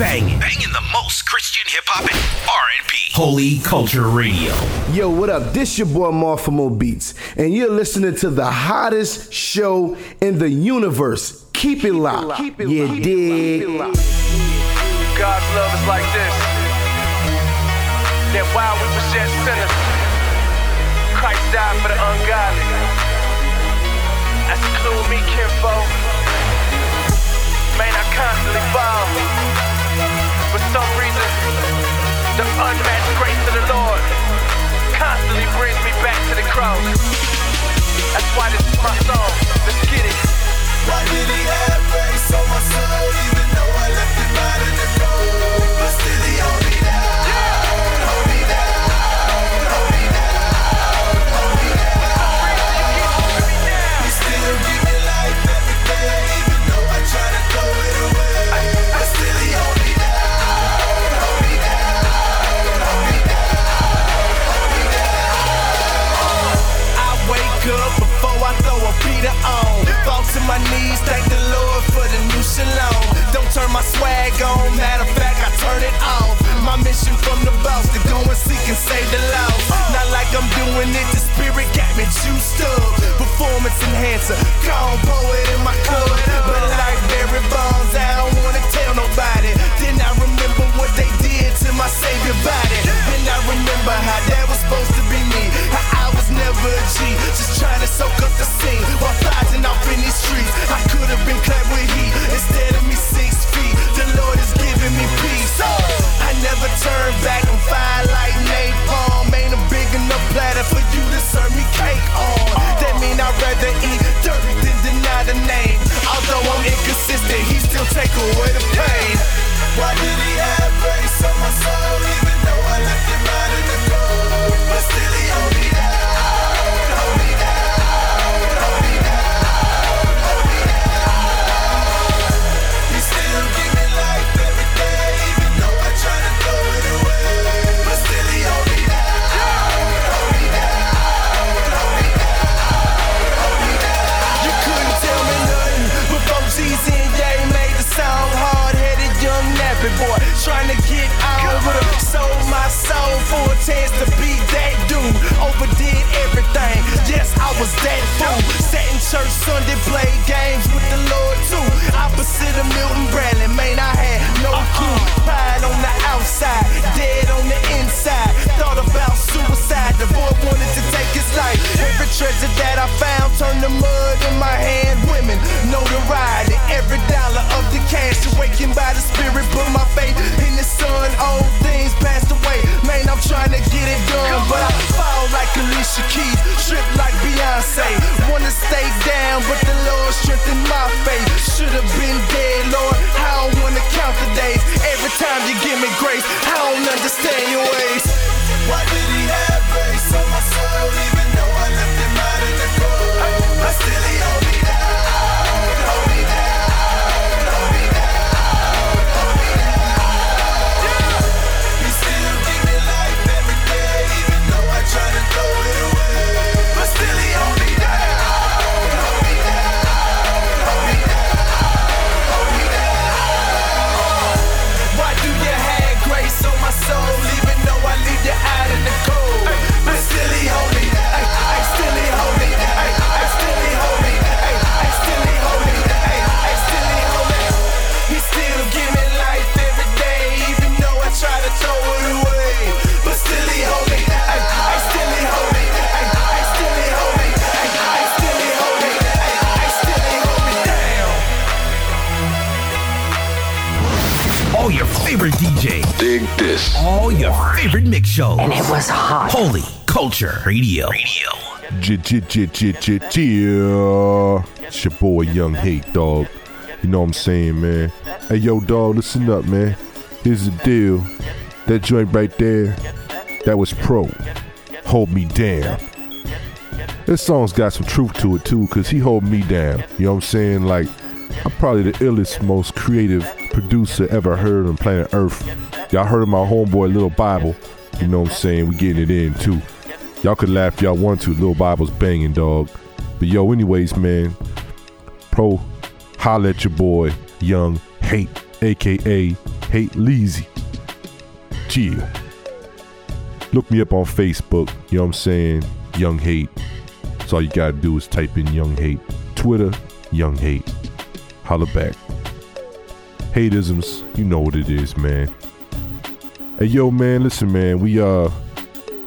banging. Banging the most Christian hip hop and R&B. Holy Culture Radio. Yo, what up? This your boy Morphemo Beats, and you're listening to the hottest show in the universe. Keep it locked. Keep it yeah, locked. dig. God's love is like this. That while we were yet sinners, Christ died for the ungodly. That's include me, kinfolk. Man, I constantly fall. Unmatched grace of the Lord constantly brings me back to the cross. That's why this is my song. Let's get it. Why did he have grace on my soul, my knees, thank the Lord for the new shalom. Don't turn my swag on, matter of fact, I turn it off. My mission from the boss to go and seek and save the lost. Not like I'm doing it, the spirit got me juiced up. Performance enhancer, gone poet in my cup. But like Barry Bonds, I don't wanna tell nobody. Then I remember what they did to my savior body. Then I remember how that was supposed to be me. A G, just trying to soak up the scene while flying off in these streets. I could have been clad with heat instead of me six feet. The Lord is giving me peace. I never turn back. I'm fire like napalm. Ain't a big enough platter for you to serve me cake on. That mean I'd rather eat dirt than deny the name. Although I'm inconsistent, he still take away the pain. Why did he have grace on my soul, grace, I don't understand your ways. Dig this. All your favorite mix shows. And it was hot. Holy Culture Radio. Radio. It's your boy Young Hate Dog. You know what I'm saying, man. Hey yo dog, listen up, man. Here's the deal. That joint right there, that was pro. Hold me down. This song's got some truth to it too, cause he hold me down. You know what I'm saying? Like, I'm probably the illest, most creative producer ever heard on planet Earth. Y'all heard of my homeboy Little Bible. You know what I'm saying? We getting it in too. Y'all could laugh if y'all want to. Little Bible's banging, dog. But yo, anyways, man. Pro, holla at your boy, Young Hate, aka Hate Leezy. Chill. Look me up on Facebook. You know what I'm saying? Young Hate. So all you gotta do is type in Young Hate. Twitter, Young Hate. Holla back. Hateisms, you know what it is, man. Hey yo, man, listen, man. We uh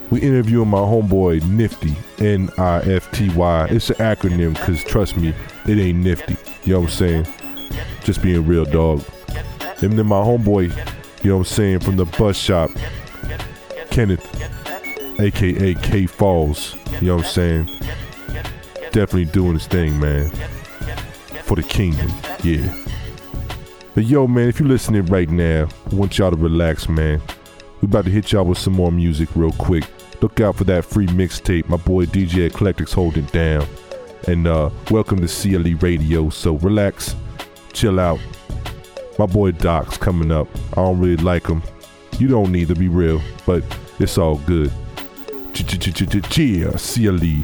we interviewing my homeboy Nifty, N I F T Y. It's an acronym, cause trust me, it ain't nifty. You know what I'm saying? Just being real, dog. And then my homeboy, you know what I'm saying, from the bus shop, Kenneth, aka K Falls. You know what I'm saying? Definitely doing his thing, man. For the kingdom, yeah. But yo, man, if you're listening right now, I want y'all to relax, man. We about to hit y'all with some more music real quick. Look out for that free mixtape. My boy DJ Eclectics holding down. And uh, welcome to CLE Radio. So relax, chill out. My boy Doc's coming up. I don't really like him. You don't need to be real, but it's all good. Cheer, CLE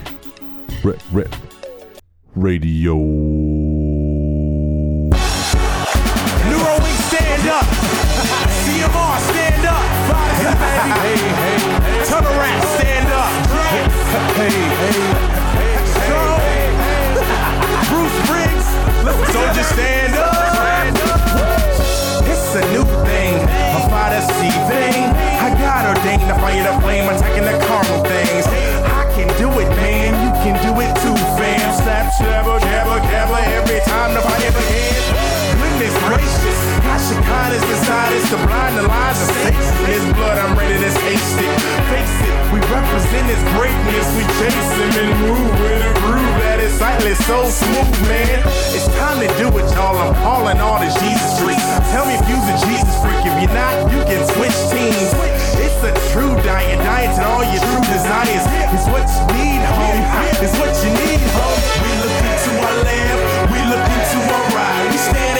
Radio. To blind the lies of Satan. His blood, I'm ready to taste it. Face it, we represent his greatness. We chase him and move with a groove that is sightless, so smooth, man. It's time to do it, y'all. I'm calling all the Jesus freaks. Tell me if you's a Jesus freak. If you're not, you can switch teams. It's a true diet, diet to all your true desires. It's what you need, home. It's what you need, home. We look into our left, we look into our right. We stand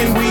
no we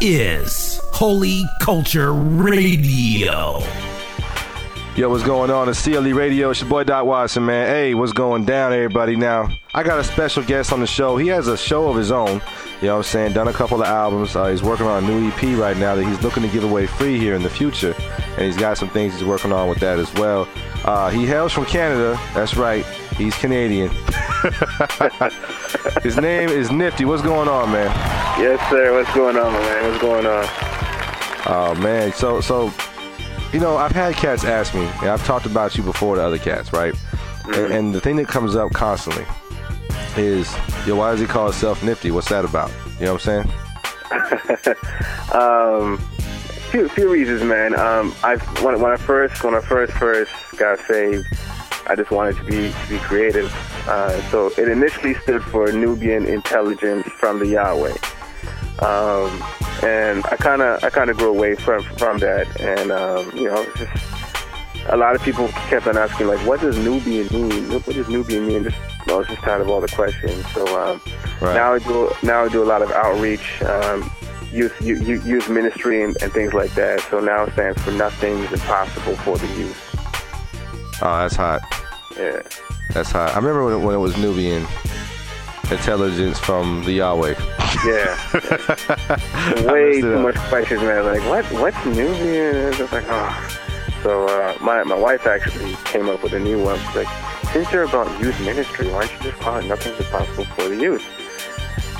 is Holy Culture Radio. Yo, what's going on? It's CLE Radio. It's your boy Dot Watson, man. Hey, what's going down, everybody? Now, I got a special guest on the show. He has a show of his own. You know what I'm saying? Done a couple of albums. Uh, he's working on a new EP right now that he's looking to give away free here in the future. And he's got some things he's working on with that as well. Uh, he hails from Canada. That's right. He's Canadian. his name is Nifty. What's going on, man? Yes, sir. What's going on, man? What's going on? Oh man, so so you know, I've had cats ask me, and I've talked about you before to other cats, right? And, and the thing that comes up constantly is, yo, why does he call himself Nifty? What's that about? You know what I'm saying? Um, few few reasons, man. Um, I when, when I first when I first first got saved, I just wanted to be to be creative. Uh, so it initially stood for Nubian Intelligence from the Yahweh. Um, and I kind of I kind of grew away from from that, and um, you know, just a lot of people kept on asking like, what does Nubian mean? What does Nubian mean? Just I was just tired of all the questions. So um, Right. now I do now I do a lot of outreach, um, youth, youth youth ministry, and, and things like that. So now it stands for Nothing is Impossible for the Youth. Oh, that's hot. Yeah. That's hot. I remember when it, when it was Nubian intelligence from the Yahweh. Yeah. Way too much questions, man. Like, what? What's Nubian? It's just like, oh. So uh, my my wife actually came up with a new one. She's like, since you're about youth ministry, why don't you just call it Nothing's Impossible for the Youth?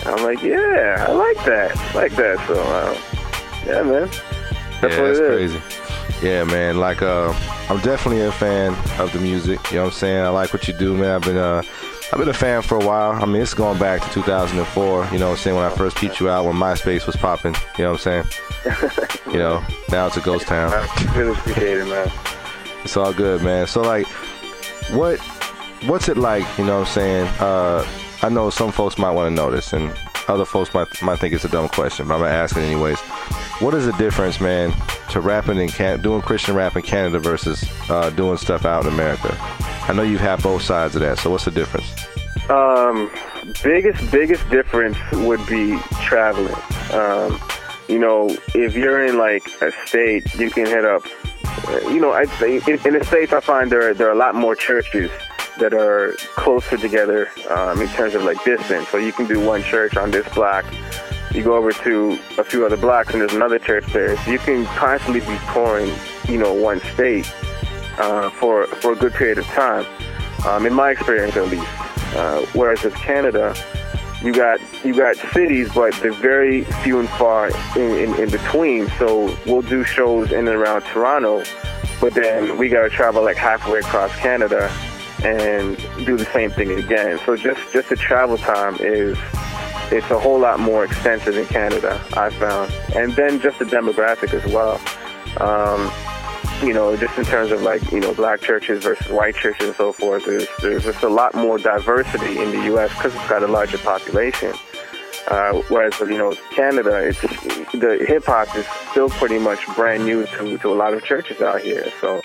And I'm like, yeah, I like that. I like that. So, uh, yeah, man. That's yeah, what that's it is. crazy. Yeah, man. Like, uh, I'm definitely a fan of the music. You know what I'm saying? I like what you do, man. I've been, uh, I've been a fan for a while. I mean, it's going back to 2004. You know what I'm saying? When I first peeped you out, when MySpace was popping. You know what I'm saying? you know, now it's a ghost town. I really appreciate it, man. It's all good, man. So like, what what's it like? You know what I'm saying? Uh, I know some folks might want to know this, and other folks might might think it's a dumb question, but I'm gonna ask it anyways. What is the difference, man, to rapping in Can- doing Christian rap in Canada versus uh, doing stuff out in America? I know you've had both sides of that, so what's the difference? Um, biggest biggest difference would be traveling. Um, you know, if you're in like a state, you can hit up. You know, say in, in the states, I find there there are a lot more churches that are closer together um, in terms of like distance. So you can do one church on this block. You go over to a few other blocks, and there's another church there. So you can constantly be touring, you know, one state uh, for for a good period of time. Um, in my experience, at least. Uh, whereas with Canada, you got you got cities, but they're very few and far in, in, in between. So we'll do shows in and around Toronto, but then we got to travel like halfway across Canada and do the same thing again. So just just the travel time is it's a whole lot more extensive in Canada, I found, and then just the demographic as well. Um, you know, just in terms of like, you know, black churches versus white churches and so forth, there's, there's just a lot more diversity in the U.S. because it's got a larger population. Uh, whereas, you know, Canada, it's the hip hop is still pretty much brand new to, to a lot of churches out here. So,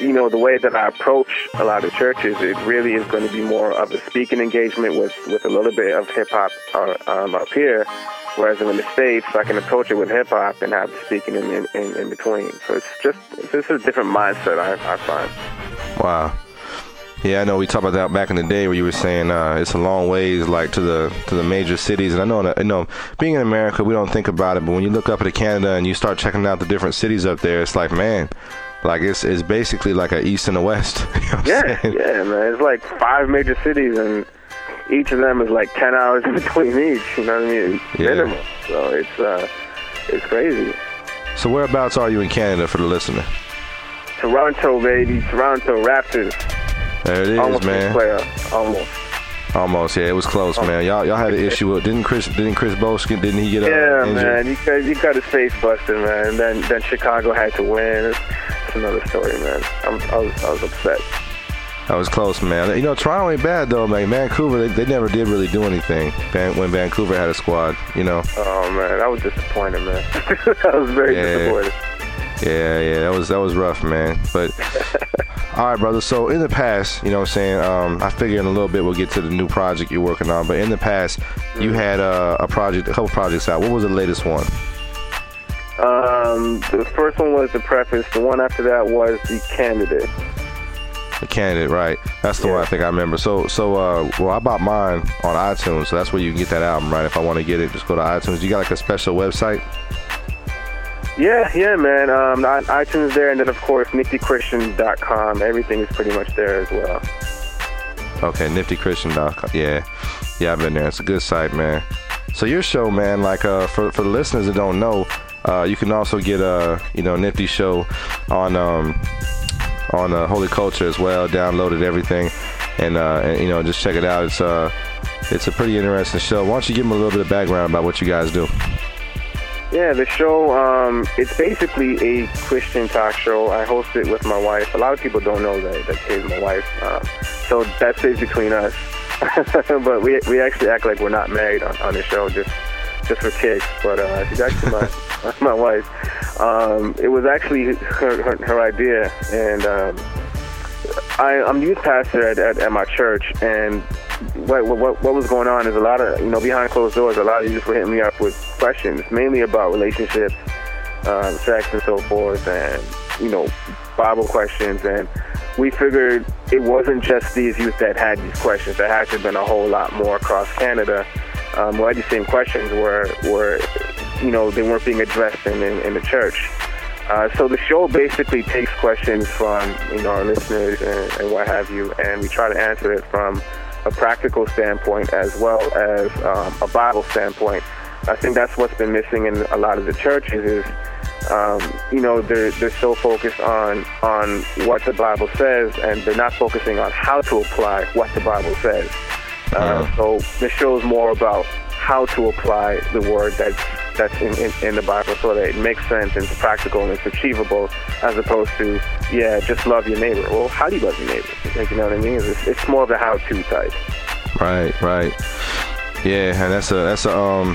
you know, the way that I approach a lot of churches, it really is going to be more of a speaking engagement with, with a little bit of hip hop uh, um, up here. Whereas in the States, I can approach it with hip hop and have the speaking in, in, in, in between. So it's just, it's just a different mindset, I, I find. Wow. Yeah, I know we talked about that back in the day where you were saying uh, it's a long ways like to the to the major cities, and I know you know being in America we don't think about it, but when you look up at Canada and you start checking out the different cities up there, it's like man, like it's it's basically like a east and a west. You know Yeah, saying? yeah, man. It's like five major cities, and each of them is like ten hours in between each. You know what I mean? Yeah. Minimum. So it's uh, it's crazy. So whereabouts are you in Canada for the listener? Toronto, baby, Toronto Raptors. There it is, Almost man. player, almost. Almost, yeah, it was close, man. Y'all y'all had an issue with didn't Chris didn't Chris Bosh didn't he get uh, Yeah, injured? man. You got you got his face busted, man. And then then Chicago had to win. It's another story, man. I'm, I was I was upset. That was close, man. You know, Toronto ain't bad though, man. Vancouver, they, they never did really do anything Van, when Vancouver had a squad. You know. Oh man, I was disappointed, man. I was very Yeah. disappointed. Yeah, yeah, that was that was rough, man. But all right, brother. So in the past, you know, what I'm saying, um, I figure in a little bit we'll get to the new project you're working on. But in the past, you had uh, a project, a couple projects out. What was the latest one? Um, the first one was the preface. The one after that was the candidate. The candidate, right? That's the one I think I remember. So, so, uh, well, I bought mine on iTunes, so that's where you can get that album, right? If I want to get it, just go to iTunes. You got like a special website? Yeah, yeah, man. Um, iTunes there, and then of course niftychristian.com. Everything is pretty much there as well. Okay, niftychristian.com. Yeah, yeah, I've been there. It's a good site, man. So your show, man, like uh, for for the listeners that don't know, uh, you can also get a you know Nifty show on um on uh, Holy Culture as well. Downloaded everything, and uh, and you know just check it out. It's uh it's a pretty interesting show. Why don't you give them a little bit of background about what you guys do? Yeah, the show, um, it's basically a Christian talk show. I host it with my wife. A lot of people don't know that, that Kay's my wife. Uh, so that stays between us. but we, we actually act like we're not married on, on the show just just for kicks. But uh, she's actually my, my wife. Um, it was actually her, her, her idea. And um, I, I'm youth pastor at, at, at my church. And what, what what was going on is a lot of you know behind closed doors, a lot of youth were hitting me up with questions, mainly about relationships, um, sex, and so forth, and you know Bible questions. And we figured it wasn't just these youth that had these questions. There had to have been a whole lot more across Canada um, where these same questions were were you know they weren't being addressed in in, in the church. Uh, so the show basically takes questions from you know our listeners and, and what have you, and we try to answer it from a practical standpoint as well as um, a Bible standpoint. I think that's what's been missing in a lot of the churches is, um, you know, they're, they're so focused on, on what the Bible says and they're not focusing on how to apply what the Bible says. Uh, so the show is more about how to apply the word that's that's in, in, in, the Bible so that it makes sense and it's practical and it's achievable as opposed to, yeah, just love your neighbor. Well, how do you love your neighbor? Like, you know what I mean? It's, it's more of the how-to type. Right, right. Yeah, and that's a that's a um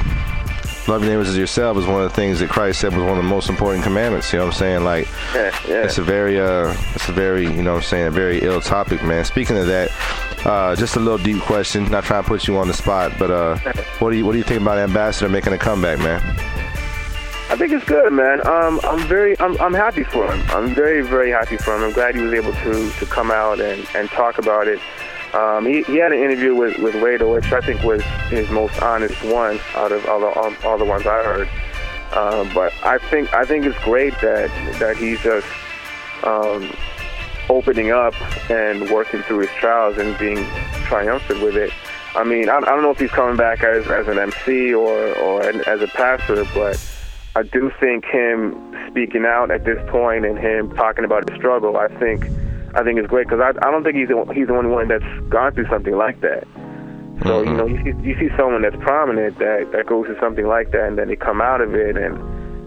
love your neighbors as yourself is one of the things that Christ said was one of the most important commandments. You know what I'm saying? Like, yeah, yeah. it's a very, uh, it's a very, you know what I'm saying, a very ill topic, man. Speaking of that, uh, just a little deep question. Not trying to put you on the spot, but uh, what do you what do you think about Ambassador making a comeback, man? I think it's good, man. Um, I'm very, I'm, I'm happy for him. I'm very, very happy for him. I'm glad he was able to to come out and, and talk about it. Um, he, he had an interview with with Wade, which I think was his most honest one out of all the all, all the ones I heard. Um, but I think I think it's great that that he's just um, opening up and working through his trials and being triumphant with it. I mean, I, I don't know if he's coming back as as an MC or or an, as a pastor, but I do think him speaking out at this point and him talking about his struggle, I think I think it's great because I, I don't think he's the, he's the only one that's gone through something like that. So Mm-hmm. you know, you see, you see someone that's prominent that that goes through something like that, and then they come out of it, and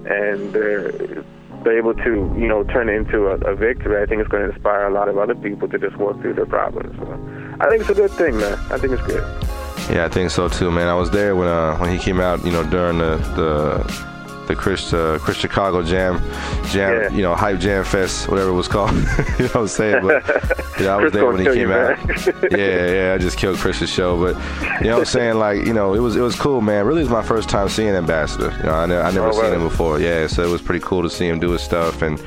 and they're they're able to you know turn it into a, a victory. I think it's going to inspire a lot of other people to just work through their problems. So I think it's a good thing, man. I think it's good. Yeah, I think so too, man. I was there when uh, when he came out, you know, during the the the Chris uh, Chris Chicago Jam Jam, Yeah. you know, Hype Jam Fest, whatever it was called. you know what I'm saying? But yeah, I was Chris there when he came you, out. yeah, yeah, I just killed Chris's show, but you know what I'm saying? Like, you know, it was it was cool, man. Really, it's my first time seeing Ambassador. You know, I, ne- I never Oh, seen wow. him before. Yeah, so it was pretty cool to see him do his stuff, and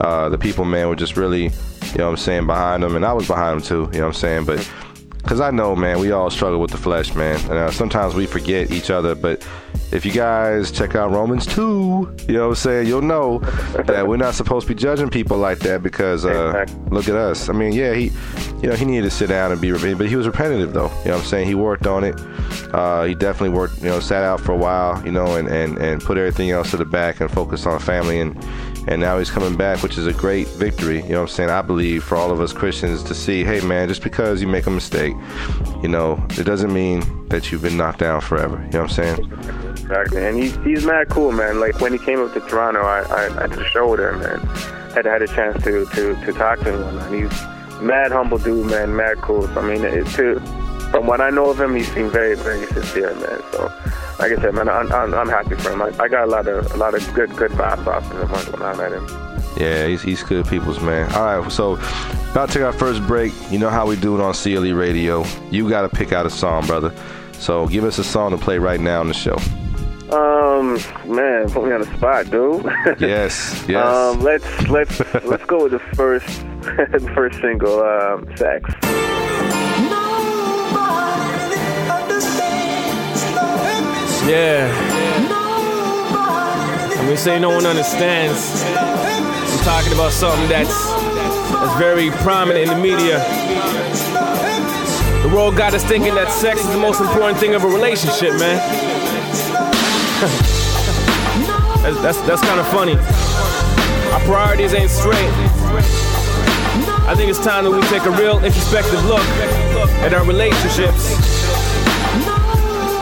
uh, the people, man, were just really, you know what I'm saying, behind him, and I was behind him too. You know what I'm saying? But because I know, man, we all struggle with the flesh, man. And uh, sometimes we forget each other. But if you guys check out Romans 2, you know what I'm saying, you'll know that we're not supposed to be judging people like that because uh, look at us. I mean, yeah, he, you know, he needed to sit down and be, repentant, but he was repetitive though. You know what I'm saying? He worked on it. Uh, he definitely worked, you know, sat out for a while, you know, and, and, and put everything else to the back and focused on family and and now he's coming back, which is a great victory. You know what I'm saying? I believe for all of us Christians to see, hey man, just because you make a mistake, you know, it doesn't mean that you've been knocked down forever. You know what I'm saying? Exactly, and he's he's mad cool, man. Like when he came up to Toronto, I I, I just showed him and had had a chance to to to talk to him. And he's mad humble dude, man. Mad cool. So, I mean, it, to from what I know of him, he seemed very very sincere, man. So, like I said, man, I'm I'm, I'm happy for him. I, I got a lot of a lot of good good vibes off of him when, when I met him. Yeah, he's, he's good people's man. All right, so about to take our first break. You know how we do it on CLE Radio. You got to pick out a song, brother. So give us a song to play right now on the show. Um, man, put me on the spot, dude. Yes, yes. Um, let's let's let's go with the first the first single, um, "Sex." Yeah. When we say no one understands, I'm talking about something that's that's very prominent in the media. The world got us thinking that sex is the most important thing of a relationship, man. That's that's, that's kind of funny. Our priorities ain't straight. I think it's time that we take a real introspective look at our relationships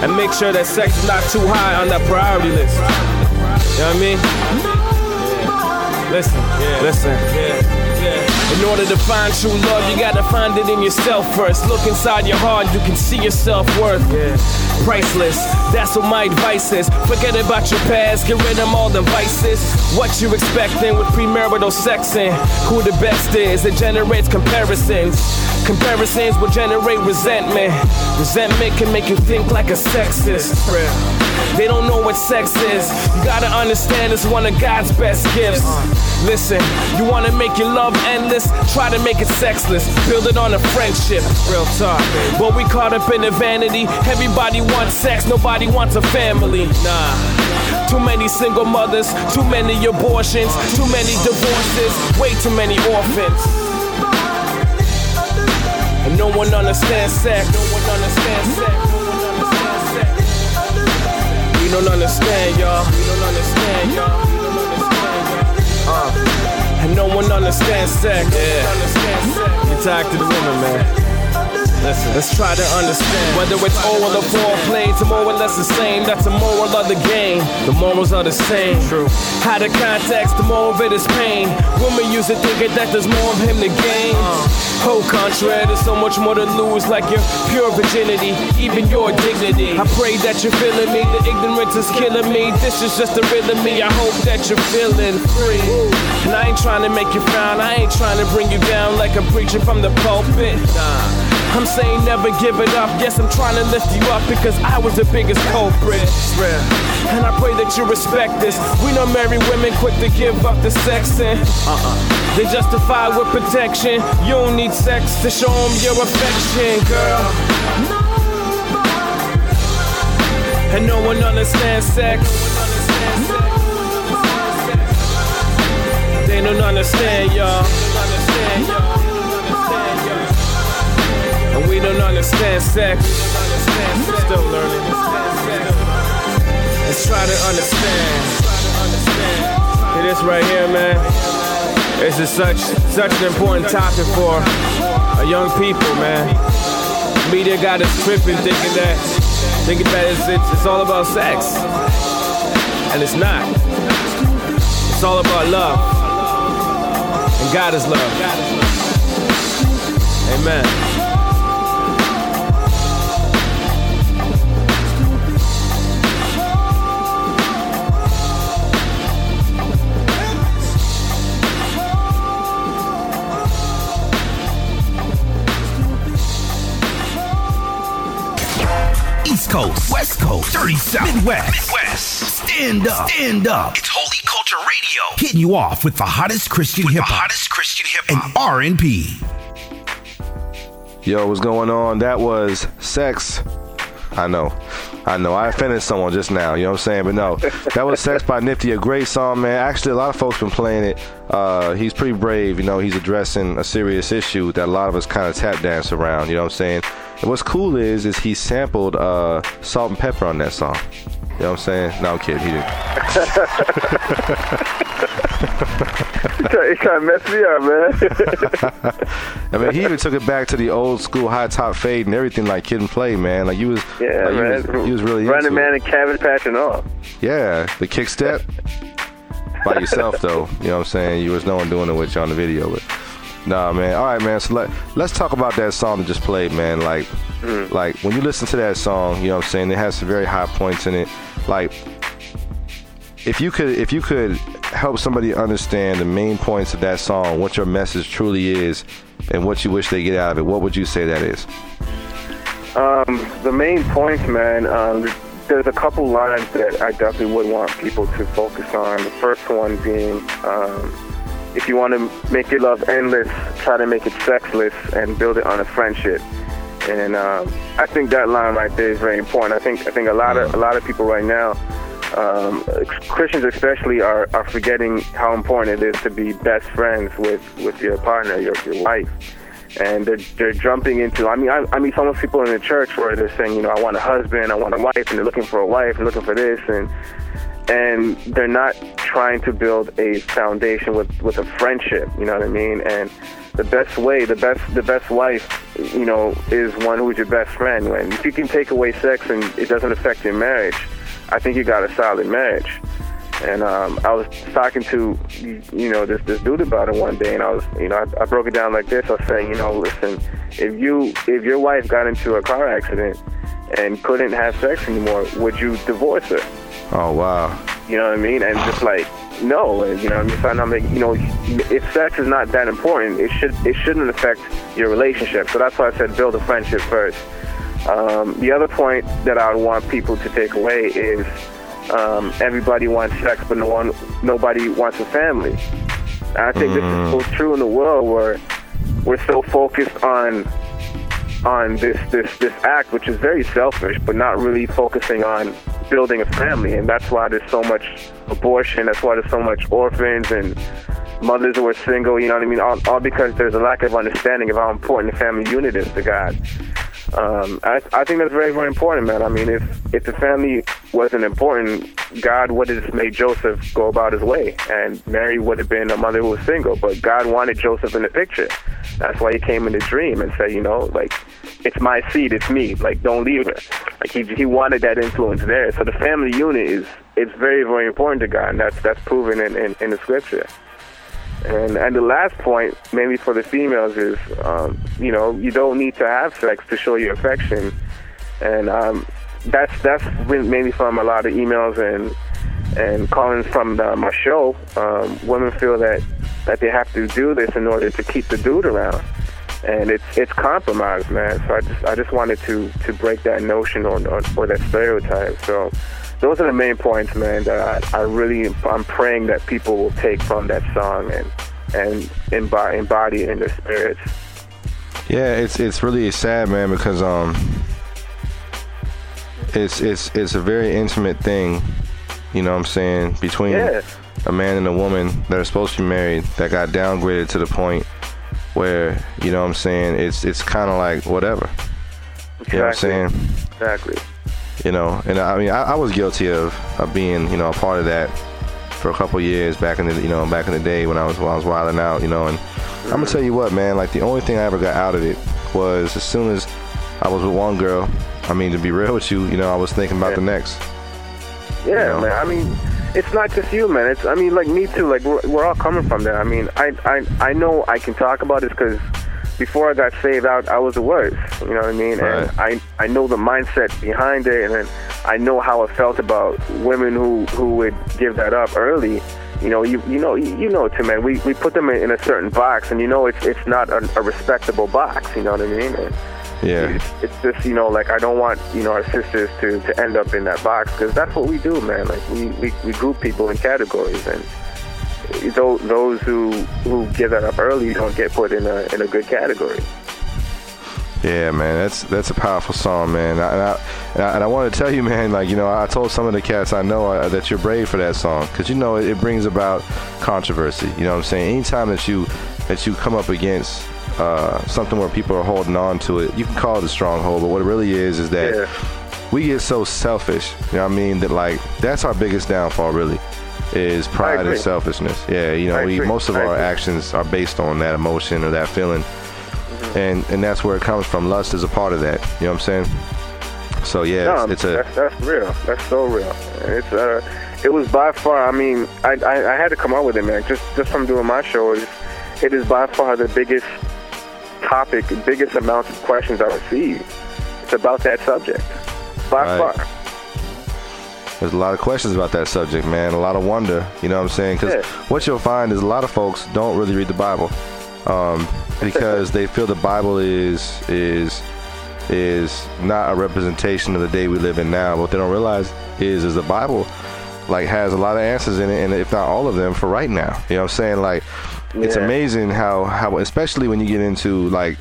and make sure that sex is not too high on that priority list. You know what I mean? Yeah. Listen, yeah. listen. Yeah. In order to find true love, you gotta find it in yourself first. Look inside your heart, you can see your self worth. Yeah. Priceless, that's what my advice is. Forget about your past, get rid of all the vices. What you expecting with premarital sexing? Who the best is? It generates comparisons. Comparisons will generate resentment. Resentment can make you think like a sexist. They don't know what sex is. You gotta understand it's one of God's best gifts. Listen, you wanna make your love endless? Try to make it sexless. Build it on a friendship. Real talk. But we caught up in the vanity. Everybody sex, nobody wants a family. Nah. Too many single mothers, too many abortions, too many divorces, way too many orphans. And no one understands sex. No one understands sex. We don't understand, y'all. We don't understand, y'all. Uh. And no one understands sex. Yeah. You talk to the women, man. Listen, let's try to understand whether it's oral or the foreplay. To more or less the same. That's the moral of the game. The morals are the same. True. How the context, the more of it is pain. Women use it thinking that there's more of him to gain. Uh. Oh, contrary, there's so much more to lose, like your pure virginity, even your dignity. I pray that you're feeling me. The ignorance is killing me. This is just the real of me. I hope that you're feeling free. And I ain't trying to make you frown. I ain't trying to bring you down like I'm preaching from the pulpit. Nah. I'm saying never give it up. Yes, I'm trying to lift you up because I was the biggest culprit. And I pray that you respect this. We know married women quick to give up the sex and uh-uh. They justify with protection. You don't need sex to show them your affection, girl. And no one understands sex. They don't understand, y'all. And we don't understand sex. Still learning. Let's try to understand. It is right here, man. This is such such an important topic for our young people, man. Media got us tripping, thinking that thinking that it's, it's, it's all about sex, and it's not. It's all about love, and God is love. Amen. Coast, West Coast, Dirty South, Midwest, Midwest. Stand up, stand up. It's Holy Culture Radio. Hitting you off with the hottest Christian hip hop, hottest Christian hip hop, and R and B. Yo, what's going on? That was Sex. I know. I know. I offended someone just now. You know what I'm saying? But no, that was Sex by Nifty. A great song, man. Actually, a lot of folks been playing it. Uh, he's pretty brave. You know, he's addressing a serious issue that a lot of us kind of tap dance around. You know what I'm saying? And what's cool is, is he sampled uh, Salt-N-Pepa on that song. You know what I'm saying? No, I'm kidding. He didn't. It kind of messed me up, man. I mean, he even took it back to the old school high top fade and everything like Kid 'n Play, man. Like you was, Yeah, like, you man. was, you was really Running Man it. and Cabbage Patch and all. Yeah, the kick step by yourself though. You know what I'm saying? You was no one doing it with you on the video, but nah, man. All right, man. So let let's talk about that song that just played, man. Like, like when you listen to that song, you know what I'm saying? It has some very high points in it. Like, if you could, if you could help somebody understand the main points of that song, what your message truly is, and what you wish they get out of it, what would you say that is? Um, the main points, man, um, there's a couple lines that I definitely would want people to focus on. The first one being, um, if you want to make your love endless, try to make it sexless and build it on a friendship. And um, I think that line right there is very important. I think I think a lot of a lot of people right now, um, Christians especially, are, are forgetting how important it is to be best friends with, with your partner, your your wife and they're, they're jumping into. I mean, I, I meet some of people in the church where they're saying, you know, I want a husband, I want a wife, and they're looking for a wife, and looking for this, and and they're not trying to build a foundation with with a friendship. You know what I mean? And the best way, the best the best wife, you know, is one who's your best friend. When if you can take away sex and it doesn't affect your marriage, I think you got a solid marriage. And um, I was talking to, you know, this this dude about it one day, and I was, you know, I, I broke it down like this. I was saying, you know, listen, if you if your wife got into a car accident and couldn't have sex anymore, would you divorce her? Oh wow. You know what I mean? And just like no, and you know what I mean. So I'm like, you know, if sex is not that important, it should it shouldn't affect your relationship. So that's why I said build a friendship first. Um, the other point that I would want people to take away is um, everybody wants sex, but no one, nobody wants a family. And I think this is so true in the world where we're so focused on on this this this act, which is very selfish, but not really focusing on building a family. And that's why there's so much abortion. That's why there's so much orphans and mothers who are single. You know what I mean? All, all because there's a lack of understanding of how important the family unit is to God. Um, I, I think that's very, very important, man. I mean, if if the family wasn't important, God would have just made Joseph go about his way, and Mary would have been a mother who was single. But God wanted Joseph in the picture. That's why He came in the dream and said, you know, like it's my seed, it's me. Like don't leave her. Like he he wanted that influence there. So the family unit is it's very, very important to God, and that's that's proven in in, in the scripture. And and the last point, maybe for the females, is um, you know you don't need to have sex to show your affection, and um, that's that's maybe from a lot of emails and and callings from the, my show. Um, women feel that that they have to do this in order to keep the dude around, and it's it's compromise, man. So I just I just wanted to to break that notion or or, or that stereotype. So those are the main points, man. That I, I really I'm praying that people will take from that song and and embody, embody it in their spirits. Yeah, it's it's really sad, man, because um, it's it's it's a very intimate thing. You know what I'm saying between Yeah. a man and a woman that are supposed to be married that got downgraded to the point where you know what I'm saying it's it's kind of like whatever. You know what I'm saying? Exactly. you know and i mean i, I was guilty of, of being you know a part of that for a couple years back in the you know back in the day when i was when i was wilding out you know and i'm gonna mm-hmm. tell you what man like the only thing i ever got out of it was as soon as i was with one girl i mean to be real with you you know i was thinking about the next Yeah, man. I mean, it's not just you, man. It's I mean, like me too. Like we're, we're all coming from there. I mean, I I I know I can talk about this because before I got saved out, I was the worst. You know what I mean? And I I know the mindset behind it, and then I know how it felt about women who who would give that up early. You know, you you know you, you know too, man. We we put them in, in a certain box, and you know it's it's not a, a respectable box. You know what I mean? And yeah it's, it's just you know like I don't want you know our sisters to to end up in that box because that's what we do, man. Like we we, we group people in categories, and those those who who give that up early don't get put in a in a good category. Yeah, man, that's that's a powerful song, man. And I, and I, and I, and I want to tell you, man, like you know, I told some of the cats I know uh, that you're brave for that song because you know it, it brings about controversy. You know what I'm saying? Anytime that you that you come up against uh, something where people are holding on to it, you can call it a stronghold, but what it really is is that we get so selfish. You know what I mean? That like that's our biggest downfall, really, is pride and selfishness. Yeah, you know, we most of our actions are based on that emotion or that feeling and and that's where it comes from. Lust is a part of that. You know what I'm saying? So yeah, No, it's, it's a that's, that's real. That's so real. It's uh, it was by far. I mean, I, I I had to come up with it, man. Just just from doing my show, it is by far the biggest topic, biggest amount of questions I receive. It's about that subject, by Right. far. there's a lot of questions about that subject, man. A lot of wonder. You know what I'm saying? Because Yeah. what you'll find is a lot of folks don't really read the Bible um, because they feel the Bible is is is not a representation of the day we live in now. What they don't realize is is the Bible like has a lot of answers in it, and if not all of them, for right now. You know what I'm saying? Like it's amazing how how especially when you get into like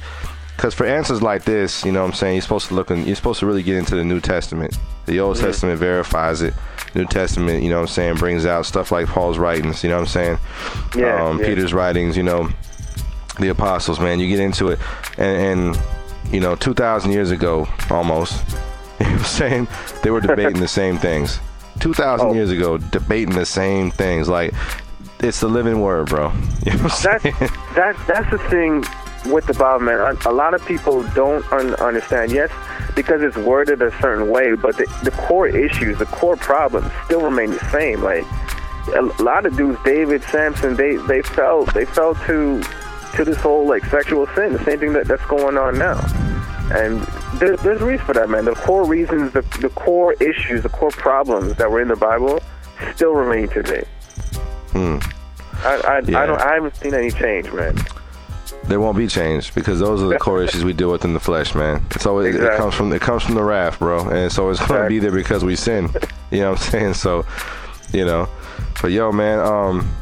because for answers like this, you know what I'm saying, you're supposed to look in, you're supposed to really get into the New Testament. The Old Mhm. Testament verifies it. New Testament, you know what I'm saying, brings out stuff like Paul's writings, you know what I'm saying? Yeah, um, yeah. Peter's writings, you know, the apostles, man. You get into it. And, and you know, 2,000 years ago, almost, you know what I'm saying, they were debating the same things. 2,000 Oh. years ago, debating the same things. Like, it's the living word, bro. You know That's that that's the thing with the Bible, man. A, a lot of people don't un- understand. Yes, because it's worded a certain way, but the, the core issues, the core problems, still remain the same. Like a lot of dudes, David Samson, they they fell they fell to to this whole like sexual sin, the same thing that, that's going on now. And there, there's a reason for that, man. The core reasons, the, the core issues, the core problems that were in the Bible still remain today. Hmm. I I, Yeah. I don't I haven't seen any change, man. There won't be change because those are the core issues we deal with in the flesh, man. It's always it comes from it comes from the wrath, bro, and so it's gonna be there because we sin. You know what I'm saying? So, you know, but yo, man, um,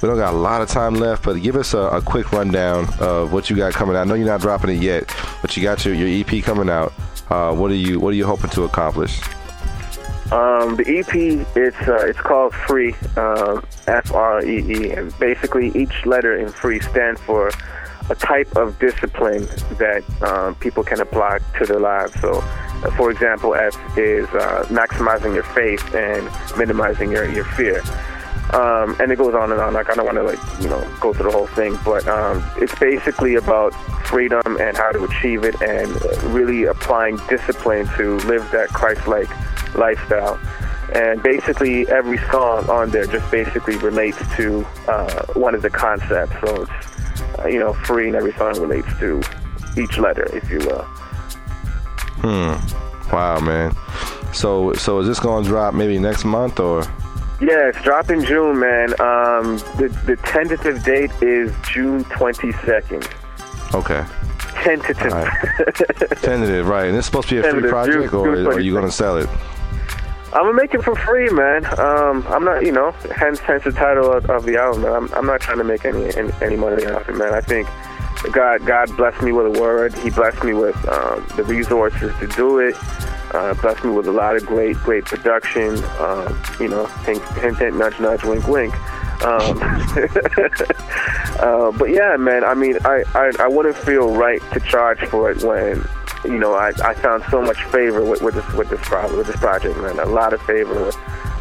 we don't got a lot of time left, but give us a, a quick rundown of what you got coming out. I know you're not dropping it yet, but you got your, your EP coming out. Uh, what are you What are you hoping to accomplish? Um, the EP it's uh, it's called Free, um, F R E E, and basically each letter in Free stands for a type of discipline that um, people can apply to their lives. So, uh, for example, F is uh, maximizing your faith and minimizing your your fear. Um, and it goes on and on. I don't want to like you know go through the whole thing, but um, it's basically about freedom and how to achieve it, and really applying discipline to live that Christ-like lifestyle. And basically, every song on there just basically relates to uh, one of the concepts. So it's uh, you know free, and every song relates to each letter, if you will. Hmm. Wow, man. So so is this gonna drop maybe next month or? Yeah, it's dropping June, man. Um, the the tentative date is June twenty second. Okay. Tentative. Right. Tentative, right? And it's supposed to be a free project, June- or June are you gonna sell it? I'm gonna make it for free, man. Um, I'm not, you know, hence hence the title of, of the album. Man. I'm I'm not trying to make any, any any money off it, man. I think God God blessed me with a word. He blessed me with um, the resources to do it. Uh, blessed me with a lot of great great production. Um, you know, hint, hint hint nudge nudge wink wink. Um, uh, but yeah, man. I mean, I, I I wouldn't feel right to charge for it when you know, I, I found so much favor with, with this with this project, with this project, man. A lot of favor,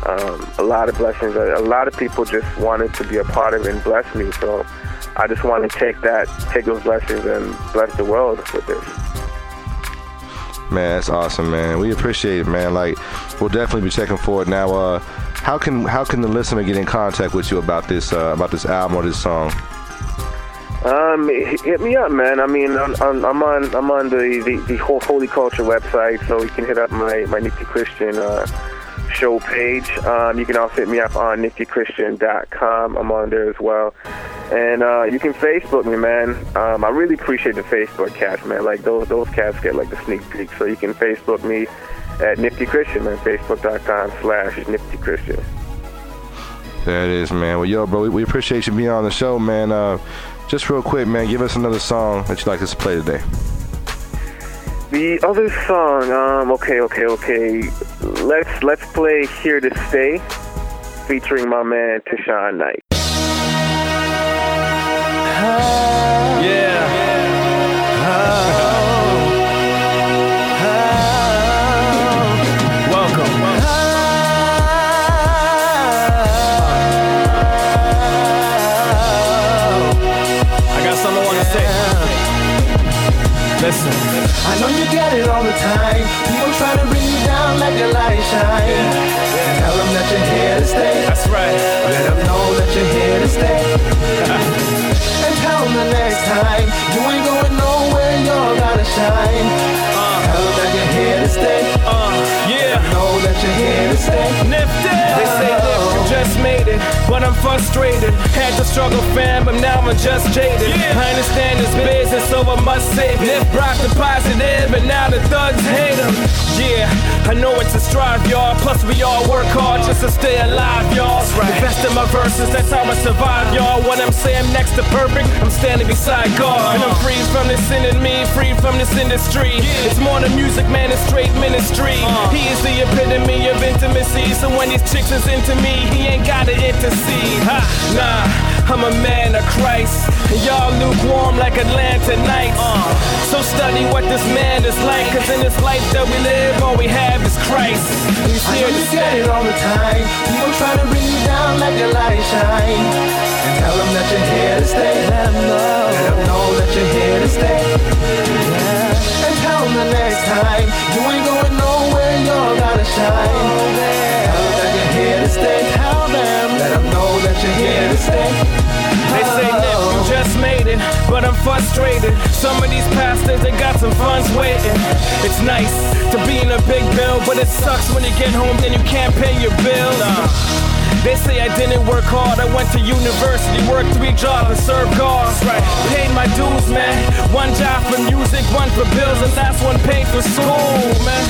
um, a lot of blessings. A, a lot of people just wanted to be a part of it and bless me. So I just want to take that, take those blessings and bless the world with this. Man, that's awesome, man. We appreciate it, man. Like, we'll definitely be checking for it. Now, uh, how can how can the listener get in contact with you about this uh, about this album or this song? Um, hit me up, man. I mean, I'm, I'm, on I'm on the, the, the whole Holy Culture website, so you can hit up my my Nifty Christian uh, show page. Um, you can also hit me up on niftychristian.com. I'm on there as well, and uh, you can Facebook me, man. Um, I really appreciate the Facebook cats, man. Like those those cats get like the sneak peek, so you can Facebook me at Nifty Christian, man. Facebook.com slash Nifty Christian. There it is, man. Well, yo, bro, we, we appreciate you being on the show, man. Uh, just real quick, man, give us another song that you'd like us to play today. The other song, um, okay, okay, okay. Let's let's play "Here to Stay," featuring my man Tashawn Knight. Listen. I know you get shine. Tell them that you're here to stay. Uh, yeah. Know that you're here to stay. Nifty. Just made it, but I'm frustrated. Had to struggle, fam, but now I'm just jaded. I understand this business, so I must save it. Nip rock the positive, but now the thugs hate him. Yeah, I know it's a strive, y'all. Plus, we all work hard just to stay alive, y'all. The best of my verses, that's how I survive, y'all. When I'm saying next to perfect, I'm standing beside God. And I'm free from this sin in me, free from this industry. It's more than music, man, it's straight ministry. Uh. He is the epitome of intimacy. So when these chicks is into me, he ain't gotta intercede. Ha, nah, I'm a man of Christ. And y'all lukewarm like Atlanta nights. Uh. So study what this man is like. Cause in this life that we live, all we have is Christ. He's here to you get it all the time. People try to bring you down like a light shine. And tell them that you're here to stay. Let them know. Let them know that you're here to stay from the next time. You ain't going nowhere, You're gonna shine. Oh, you're here to stay, tell them. Let know that you're here to stay. They say, Nip, you just made it, but I'm frustrated. Some of these pastors, they got some funds waiting. It's nice to be in a big bill, but it sucks when you get home, and you can't pay your bill. Uh. They say I didn't work hard. I went to university, worked three jobs, and served God. Paid my dues, man. One job for music, one for bills, and last one paid for school, man.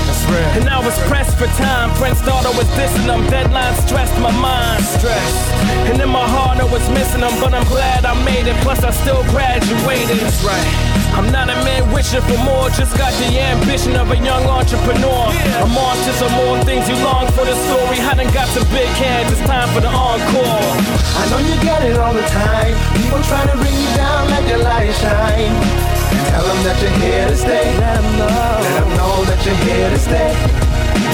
And I was pressed for time. Friends thought I was dissing them. Deadlines stressed my mind. Stress. And in my heart, I was missing them, but I'm glad I made it. Plus, I still graduated. That's right. I'm not a man wishing for more, just got the ambition of a young entrepreneur. I'm on to some more things you long for the story. I done got some big hands, it's time for the encore. I know you get it all the time. People trying to bring you down, let your light shine. Tell them that you're here to stay. Let them know. Let them know that you're here to stay.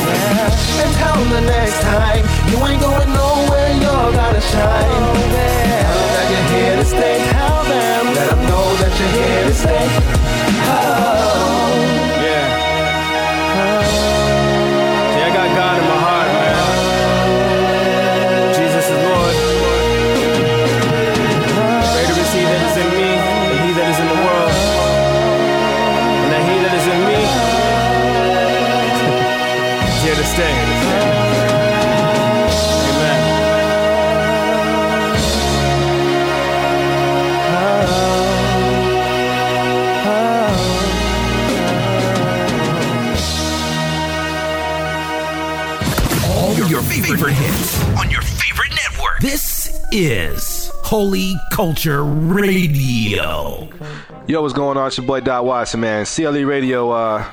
Yeah. And tell them the next time you ain't going nowhere, you're gonna shine. Tell them that you're here to stay. Tell them. Let them know that you're here to stay. Oh. Is Holy Culture Radio. Yo, what's going on? It's your boy Doc Watson, man. CLE Radio, uh,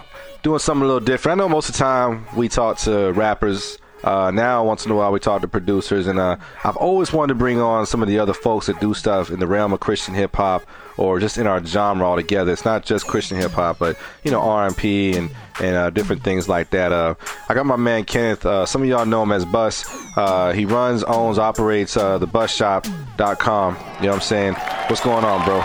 doing something a little different. I know most of the time we talk to rappers. Uh, now, once in a while, we talk to producers, and uh, I've always wanted to bring on some of the other folks that do stuff in the realm of Christian hip hop or just in our genre altogether. It's not just Christian hip hop, but you know R&B and and uh, different things like that. Uh, I got my man Kenneth. Uh, some of y'all know him as Bus. Uh, he runs, owns, operates uh, the busshop.com. You know what I'm saying? What's going on, bro?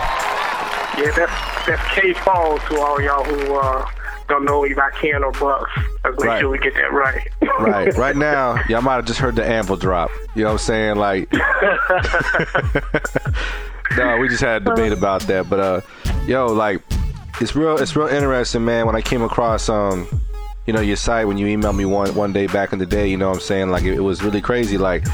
Yeah, that's that's K Falls to all y'all who uh, don't know if I can or Bucks. Let's make Right. sure we get that right. Right. Right now, y'all might have just heard the anvil drop. You know what I'm saying? Like, no, we just had a debate about that. But uh, yo, like, it's real. It's real interesting, man. When I came across um, you know, your site when you emailed me one one day back in the day. You know what I'm saying? Like, it, it was really crazy. Like.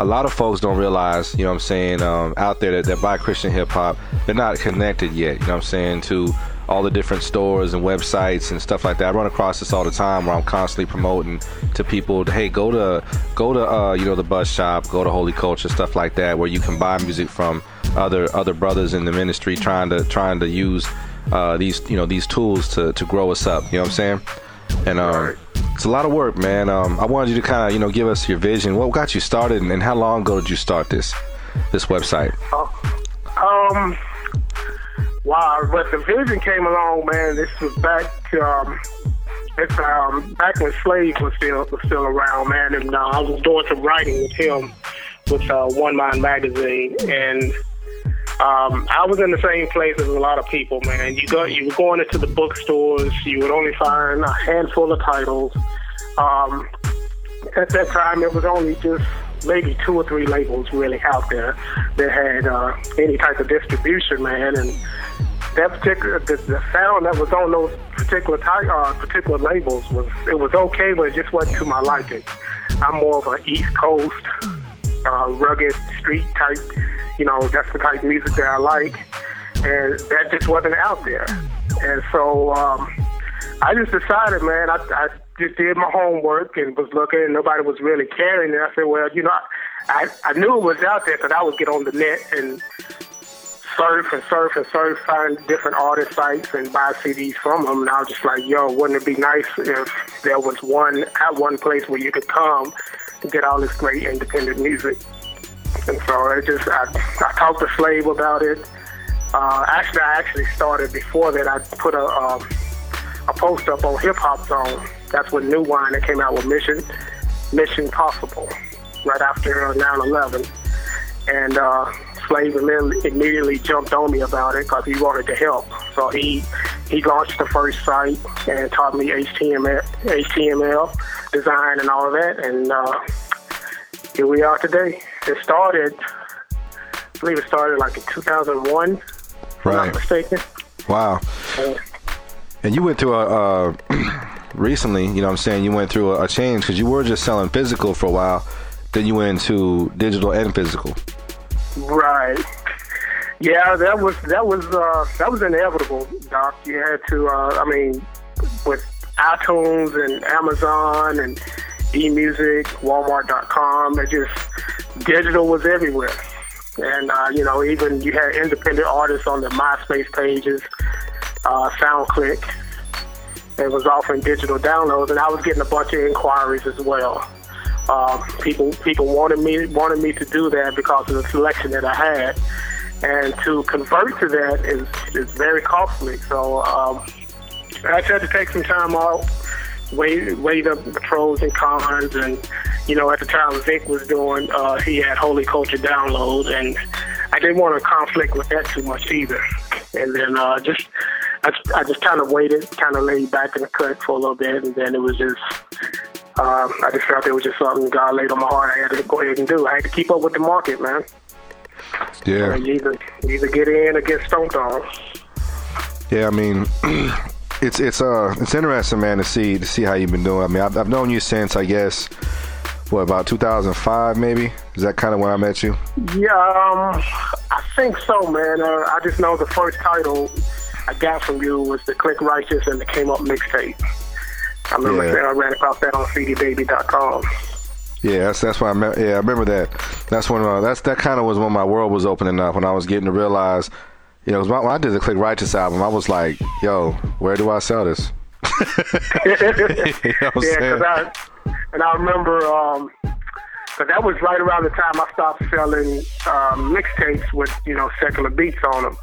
A lot of folks don't realize, you know what I'm saying, um, out there that, that buy Christian hip hop, they're not connected yet, you know what I'm saying, to all the different stores and websites and stuff like that. I run across this all the time where I'm constantly promoting to people, hey, go to go to uh, you know the bus shop, go to Holy Culture, stuff like that, where you can buy music from other other brothers in the ministry trying to trying to use uh, these you know these tools to to grow us up. You know what I'm saying? And um, it's a lot of work, man. Um, I wanted you to kind of you know give us your vision. What got you started, and, and how long ago did you start this this website? Um, wow, but the vision came along, man. This was back, um, it's um, back when Slave was still was still around, man. And uh, I was doing some writing with him with uh, One Mind magazine, and um, I was in the same place as a lot of people, man. You go, you were going into the bookstores, you would only find a handful of titles. Um, at that time, it was only just maybe two or three labels really out there that had uh, any type of distribution, man. And that particular the, the sound that was on those particular ty- uh, particular labels was it was okay, but it just wasn't to my liking. I'm more of an East Coast uh, rugged street type. You know, that's the type of music that I like, and that just wasn't out there. And so um, I just decided, man, I, I just did my homework and was looking, and nobody was really caring. And I said, well, you know, I, I knew it was out there because I would get on the net and surf and surf and surf, find different artist sites and buy CDs from them. And I was just like, yo, wouldn't it be nice if there was one at one place where you could come and get all this great independent music? And so it just, I, I talked to Slave about it. Uh, actually, I actually started before that. I put a um, a post up on Hip Hop Zone. That's when New Wine that came out with Mission Mission Possible right after uh, 9/11, and uh, Slave imme- immediately jumped on me about it because he wanted to help. So he he launched the first site and taught me HTML, HTML design and all of that, and uh, here we are today. It started, I believe it started like in 2001 If I'm Right. not mistaken. Wow. And you went through a uh, recently, you know what I'm saying, you went through a, a change because you were just selling physical for a while. Then you went into digital and physical. Right. Yeah, that was that was uh, that was inevitable, Doc. You had to. Uh, I mean, with iTunes and Amazon and eMusic, Walmart.com, it just digital was everywhere. And uh, you know, even you had independent artists on the MySpace pages, uh, SoundClick. It was offering digital downloads, and I was getting a bunch of inquiries as well. Uh, people people wanted me wanted me to do that because of the selection that I had, and to convert to that is is very costly. So um, I had to take some time out, weigh weigh the pros and cons, and you know at the time Vic was doing, uh, he had Holy Culture download, and I didn't want to conflict with that too much either. And then uh, just I, I just kind of waited, kind of laid back in the cut for a little bit, and then it was just um, I just felt it was just something God laid on my heart. I had to go ahead and do. I had to keep up with the market, man. Yeah. You either you either get in or get stomped on. Yeah, I mean, it's it's uh it's interesting, man, to see to see how you've been doing. I mean, I've, I've known you since I guess what about 2005 maybe. Is that kind of when I met you? Yeah, um, I think so, man. Uh, I just know the first title I got from you was the Click Righteous and the Came Up mixtape. I remember Yeah. that I ran across that on CDBaby.com. Yeah, that's that's why I me- yeah I remember that. That's when uh, that's that kind of was when my world was opening up when I was getting to realize, you know, when I did the Click Righteous album, I was like, yo, where do I sell this? You know yeah, because I and I remember um 'cause that was right around the time I stopped selling um, mixtapes with you know secular beats on them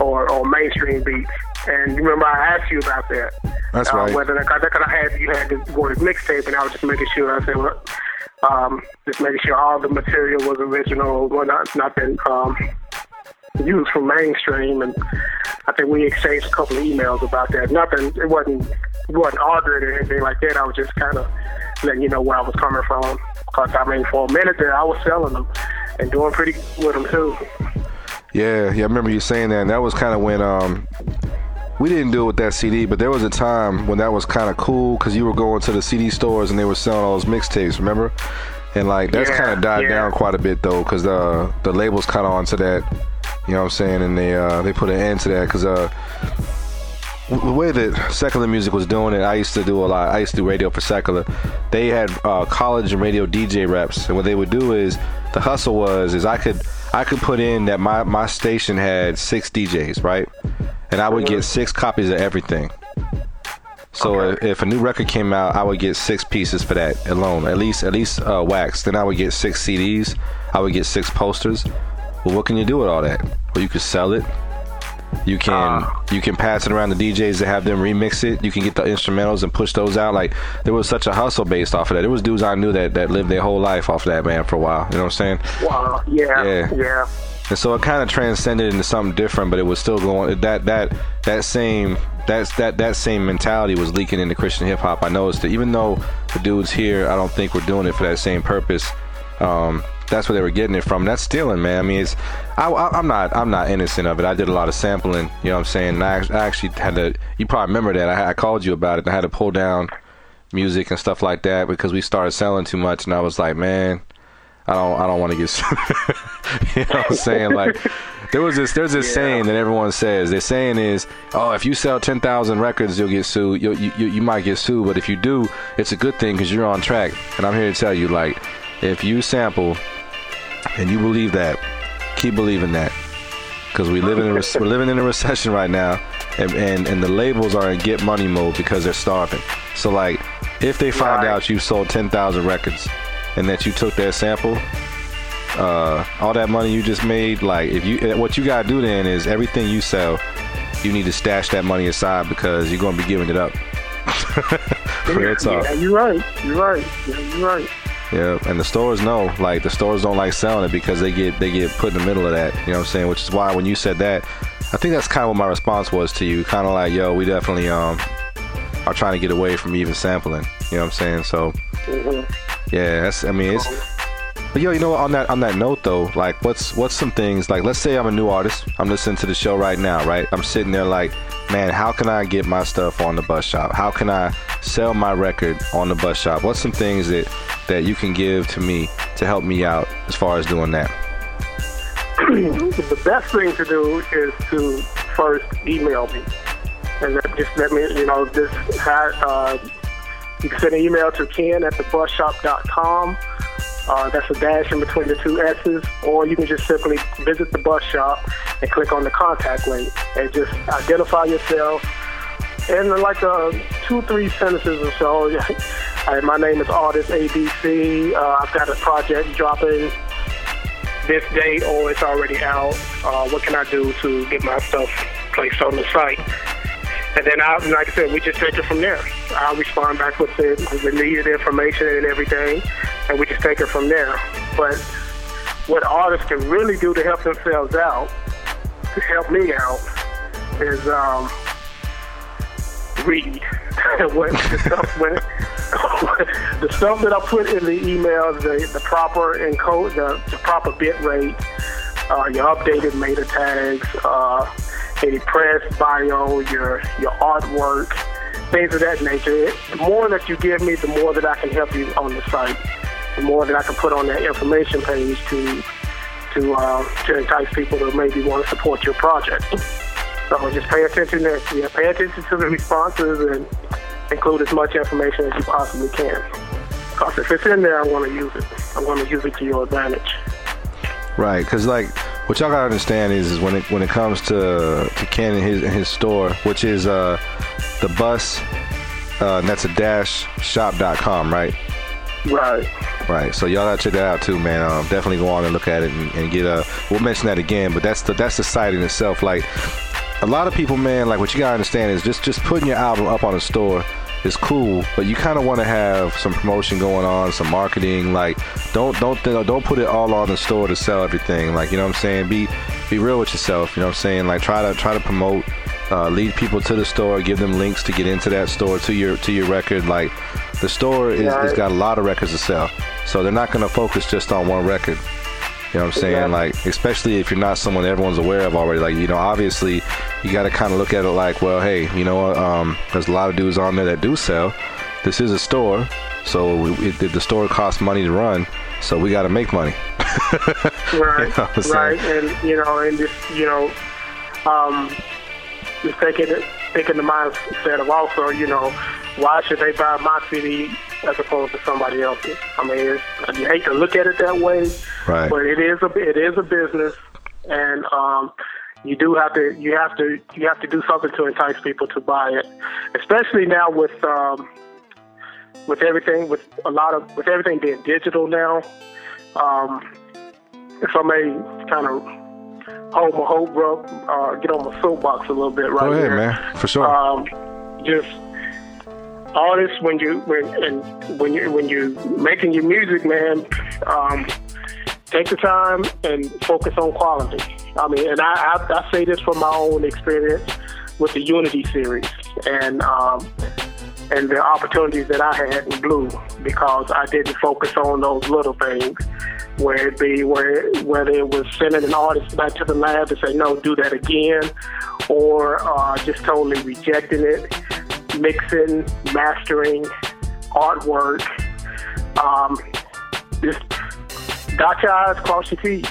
or or mainstream beats. And you remember I asked you about that. That's uh, right. Whether that, because I had you had to go to mixtape, and I was just making sure. I said, well, um, just making sure all the material was original, well, not nothing um, used from mainstream. And I think we exchanged a couple of emails about that. Nothing. It wasn't. It wasn't arguing or anything like that. I was just kind of letting you know where I was coming from. Because I mean, for a minute there, I was selling them and doing pretty good with them too. Yeah, yeah, I remember you saying that. And that was kind of when um we didn't do it with that CD, but there was a time when that was kind of cool because you were going to the CD stores and they were selling all those mixtapes. Remember? And like that's Yeah, kind of died yeah. down quite a bit though, because the the labels caught on to that. You know what I'm saying? And they uh they put an end to that because uh the way that secular music was doing it, I used to do a lot. I used to do radio for secular. They had uh, college and radio DJ reps, and what they would do is the hustle was is I could I could put in that my my station had six DJs, right? And I would get six copies of everything. So if, if a new record came out, I would get six pieces for that alone, at least at least uh, wax. Then I would get six CDs. I would get six posters. Well, what can you do with all that? Well, you could sell it. You can you can pass it around the DJs to have them remix it. You can get the instrumentals and push those out. Like there was such a hustle based off of that. There was dudes I knew that that lived their whole life off of that man for a while. You know what I'm saying? Wow. Yeah. Yeah. Yeah. And so it kind of transcended into something different, but it was still going. That that that same that's that that same mentality was leaking into Christian hip hop. I noticed that even though the dudes here, I don't think we're doing it for that same purpose. Um, that's where they were getting it from. That's stealing, man. I mean, it's I, I'm not I'm not innocent of it. I did a lot of sampling. You know what I'm saying? And I, I actually had to. You probably remember that. I, I called you about it. And I had to pull down music and stuff like that because we started selling too much, and I was like, man. I don't I don't want to get sued. you know what I'm saying? Like there was this there's this saying that everyone says. The saying is, oh, if you sell 10,000 records, you'll get sued. You'll, you you you might get sued, but if you do, it's a good thing because you're on track. And I'm here to tell you, like, if you sample and you believe that, keep believing that. Because we live in a rec- we're living in a recession right now, and, and and the labels are in get money mode because they're starving. So like, if they find out you sold 10,000 records and that you took that sample, uh, all that money you just made, like if you, what you gotta do then is everything you sell, you need to stash that money aside because you're gonna be giving it up. Real talk. Yeah, you're right. You're right. Yeah, you're right. Yeah, and the stores know, like the stores don't like selling it because they get they get put in the middle of that. You know what I'm saying? Which is why when you said that, I think that's kind of what my response was to you. Kind of like, yo, we definitely um are trying to get away from even sampling. You know what I'm saying? So Mhm. yeah, that's I mean it's But yo, you know what? On that on that note though, like what's what's some things like let's say I'm a new artist, I'm listening to the show right now, right? I'm sitting there like, man, how can I get my stuff on the bus shop? How can I sell my record on the bus shop? What's some things that that you can give to me to help me out as far as doing that? the best thing to do is to first email me. And that just let me, you know, just uh, you can send an email to ken at thebusshop.com. Uh, that's a dash in between the two S's. Or you can just simply visit the bus shop and click on the contact link and just identify yourself. And in like uh, two, three sentences or so, my name is Artist ABC. Uh, I've got a project dropping this date or it's already out. Uh, what can I do to get my stuff placed on the site? And then, I, like I said, we just take it from there. I'll respond back with the, with the needed information and everything, and we just take it from there. But what artists can really do to help themselves out, to help me out, is um, read. what the stuff when the stuff that I put in the email, the the proper encode, the, the proper bit rate, uh, your updated meta tags, uh, any press bio, your your artwork, things of that nature. It, the more that you give me, the more that I can help you on the site. The more that I can put on that information page to to uh, to entice people to maybe want to support your project. So just pay attention to yeah, pay attention to the responses and include as much information as you possibly can. Because if it's in there, I want to use it. I want to use it to your advantage. Right, because like what y'all gotta understand is, is when it when it comes to to Ken and his his store, which is uh the bus, uh, and that's a dash shop.com, right? Right. Right. So y'all gotta check that out too, man. Um, definitely go on and look at it and, and get a. We'll mention that again, but that's the that's the site in itself. Like a lot of people, man. Like what you gotta understand is just just putting your album up on a store is cool, but you kind of want to have some promotion going on, some marketing. Like, don't don't don't put it all on the store to sell everything. Like, you know what I'm saying? Be be real with yourself. You know what I'm saying? Like, try to try to promote, uh, lead people to the store, give them links to get into that store to your to your record. Like, the store is, Yeah. has got a lot of records to sell, so they're not gonna focus just on one record. You know what I'm saying? Exactly. Like, especially if you're not someone everyone's aware of already. Like, you know, obviously, you got to kind of look at it like, well, hey, you know? Um, there's a lot of dudes on there that do sell. This is a store, so we, it, the store costs money to run, so we got to make money. Right. You know what I'm saying? right. And you know, and just you know, um, just taking it, taking the mindset of also, you know, why should they buy my CD as opposed to somebody else's? I mean, it's, you hate to look at it that way, Right. but it is a it is a business, and um, you do have to you have to you have to do something to entice people to buy it, especially now with um, with everything with a lot of with everything being digital now. Um, if I may kind of hold my hope, bro, uh, get on my soapbox a little bit right Go ahead, here. man. For sure. Um, just artists when you when and when you when you making your music, man, um, take the time and focus on quality. I mean, and I, I, I say this from my own experience with the Unity series and um, and the opportunities that I had in Blue because I didn't focus on those little things. Where it be where whether it was sending an artist back to the lab to say no, do that again, or uh, just totally rejecting it, mixing, mastering, artwork. Um, just dot your I's, cross your T's.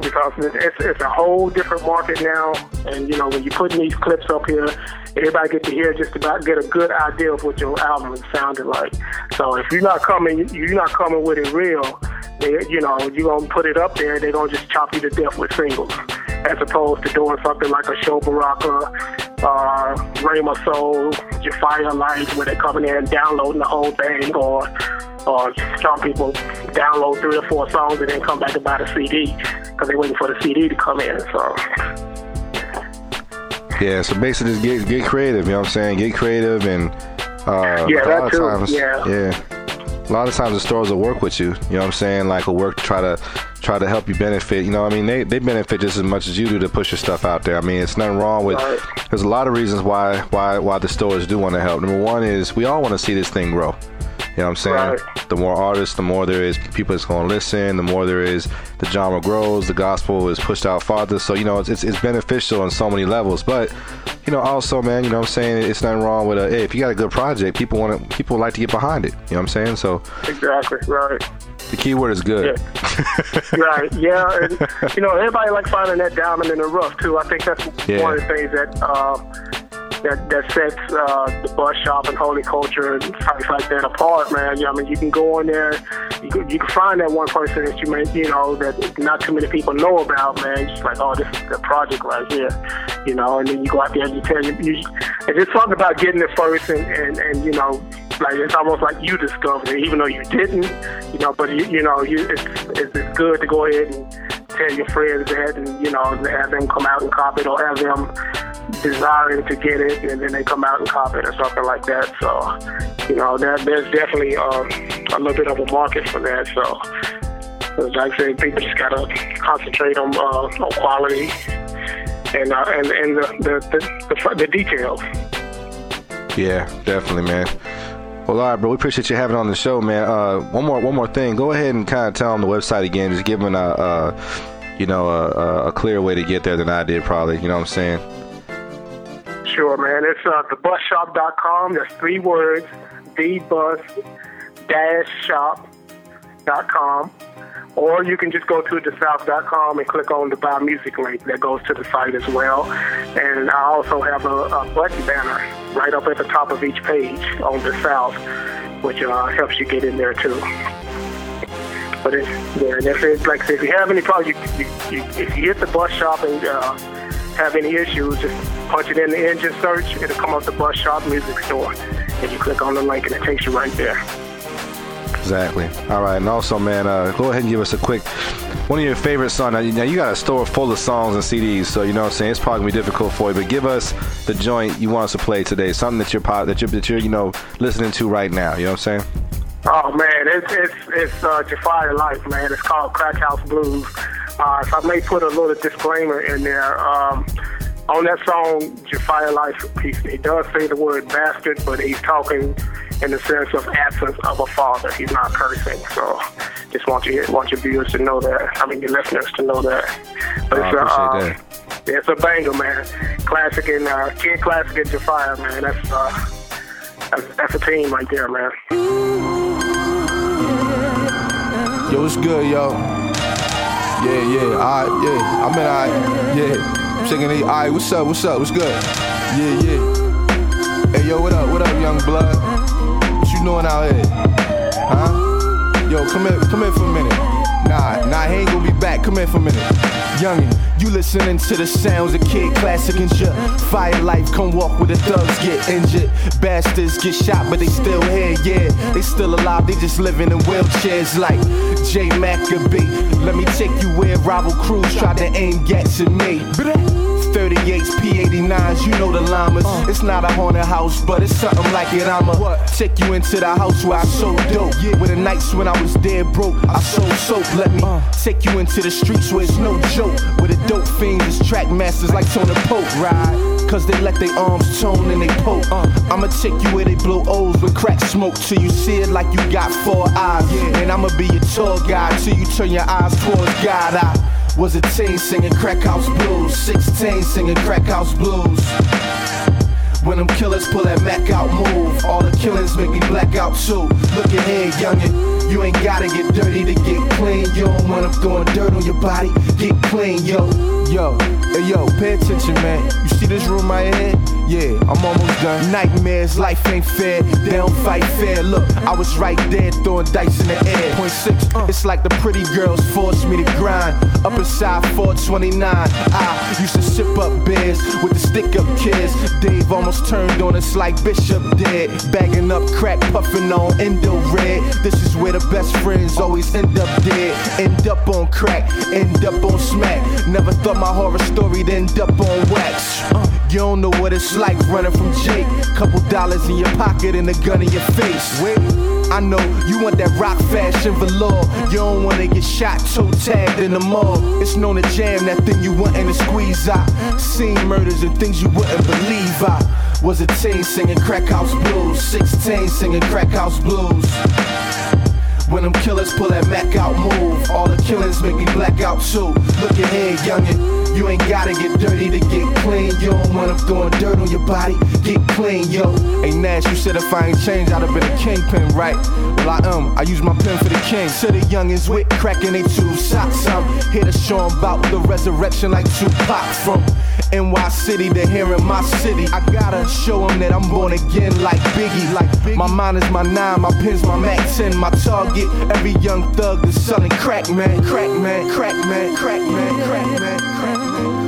Because it's, it's a whole different market now, and you know when you're putting these clips up here, everybody get to hear just about get a good idea of what your album is sounding like. So if you're not coming, you're not coming with it real. They, you know, you're gonna put it up there, they're gonna just chop you to death with singles, as opposed to doing something like a Sho Baraka, uh, Rhema Soul, Jafar Life, where they're coming in and downloading the whole thing, or or some people download three or four songs and then come back and buy the CD because they're waiting for the CD to come in. So Yeah, so basically just get get creative, you know what I'm saying? Get creative and uh Yeah, a that lot too, of times yeah. yeah. A lot of times the stores will work with you, you know what I'm saying? Like will work to try to try to help you benefit. You know, what I mean they, they benefit just as much as you do to push your stuff out there. I mean it's nothing wrong with there's a lot of reasons why why why the stores do want to help. Number one is we all want to see this thing grow. You know what I'm saying? Right. The more artists, the more there is people that's going to listen. The more there is, the genre grows. The gospel is pushed out farther. So you know, it's, it's, it's beneficial on so many levels. But you know, also, man, you know what I'm saying? It's nothing wrong with a. Hey, if you got a good project, people want to. People like to get behind it. You know what I'm saying? So Exactly. Right. the key word is good. right. Yeah. And, you know, everybody like finding that diamond in the rough too. I think that's Yeah. one of the things that uh, that that sets uh, the bus shop and holy culture and sites like that apart, man. You know, I mean, you can go in there, you can, you can find that one person that you may, you know, that not too many people know about, man. Just like, oh, this is the project right here, you know. And then you go out there and you tell you, you and just something about getting it first and and, and you know. Like it's almost like you discovered it, even though you didn't, you know. But you, you know, you it's, it's it's good to go ahead and tell your friends that, and you know, have them come out and copy it, or have them desiring to get it, and then they come out and cop it, or something like that. So, you know, there, there's definitely um, a little bit of a market for that. So, as I said, people just gotta concentrate on uh, on quality and uh, and and the the, the, the, the details. Yeah, definitely, man. Well, all right, bro. We appreciate you having on the show, man. Uh, one more, one more thing. Go ahead and kind of tell them the website again. Just give them a, a you know, a- a clear way to get there than I did, probably. You know what I'm saying? Sure, man. It's uh, thebusshop.com. That's three words. Thebus dash shop.com. Or you can just go to thesouth.com and click on the Buy Music link that goes to the site as well. And I also have a, a button banner right up at the top of each page on the South, which uh, helps you get in there too. But it's, yeah, and if it's like if you have any problem, you, you, you, if you hit the bus shop and uh, have any issues, just punch it in the engine search. It'll come up the bus shop music store, and you click on the link, and it takes you right there. Exactly. All right, and also, man, uh, go ahead and give us a quick one of your favorite songs. Now, you- got a store full of songs and CDs, so you know what I'm saying. It's probably gonna be difficult for you, but give us the joint you want us to play today. Something that you're that you're that you're you know listening to right now. You know what I'm saying? Oh man, it's it's it's uh, Jafar Life, man. It's called Crack House Blues. Uh, so I may put a little disclaimer in there. Um, on that song, Jafar Life, he, he does say the word bastard, but he's talking in the sense of absence of a father. He's not cursing. So just want you want your viewers to know that. I mean, your listeners to know that. But I it's a, appreciate uh, yeah, it's a banger, man. Classic and uh, kid classic and Jafar, man. That's uh, that's, that's a team right there, man. Yo, what's good, yo? Yeah, yeah, alright, yeah. I'm in alright, yeah. Checking it, alright, what's up, what's up, what's good? Yeah, yeah. Hey, yo, what up, what up, young blood? What you doing out here? Huh? Yo, come here, come here for a minute. Nah, nah, he ain't gonna be back. Come here for a minute. Youngin', you listening to the sounds of Kid Classic and shit. Fire life, come walk where the thugs get injured. Bastards get shot, but they still here, yeah. They still alive, they just living in wheelchairs like J Maccabee. Let me take you where rival crews tried to aim gats at me. 38s, P89s, you know the llamas. Uh. It's not a haunted house, but it's something like it. I'ma take you into the house where I sold dope. Yeah. Where the nights when I was dead broke, I sold soap. Let me uh. take you into the streets where it's no joke. Where the dope fiends is track masters like Tony Pope. Ride. Cause they let their arms tone and they poke. Uh. I'ma take you where they blow O's with crack smoke till you see it like you got four eyes. And I'ma be your tour guide till you turn your eyes towards God. I was a teen singing crack house blues, 16 singing crack house blues. When them killers pull that Mac out move, all the killings make me black out too. Look at here, youngin', you ain't gotta get dirty to get clean. yo. want 'em throwing dirt on your body, get clean, yo. Yo, hey yo, pay attention, man. You see this room right here? Yeah, I'm almost done. Nightmares, life ain't fair. They don't fight fair. Look, I was right there throwing dice in the air. Point six, it's like the pretty girls forced me to grind. Up inside 429, I used to sip up beers with the stick up kids. Dave almost turned on us like Bishop did. Bagging up crack, puffing on Indo red. This is where the best friends always end up dead. End up on crack, end up on smack. Never thought my horror story'd end up on wax. Uh, you don't know what it's like running from Jake. Couple dollars in your pocket and a gun in your face. Wait. I know you want that rock fashion velour. You don't wanna get shot, toe tagged in the mall. It's known to jam that thing you want and to squeeze out. Seen murders and things you wouldn't believe. I Was a teen singing crack house blues. 16 singing crack house blues. When them killers pull that Mac out move, all the killings make me black out too. Look ahead, youngin', you ain't gotta get dirty to get clean. You don't want them throwing dirt on your body, get clean, yo. Hey Nash, you said if I ain't changed, I'd have been a kingpin, right? Well, I am. I use my pen for the king. To the youngins with cracking they two socks. I'm here to show 'em about the resurrection like Tupac from NY City to here in my city. I gotta show 'em that I'm born again like Biggie. Like Biggie. My mind is my nine, my pen's my Mac 10, my target. Every young thug that's selling crack, man, crack, man, crack, man, crack, man, crack, man, crack, man.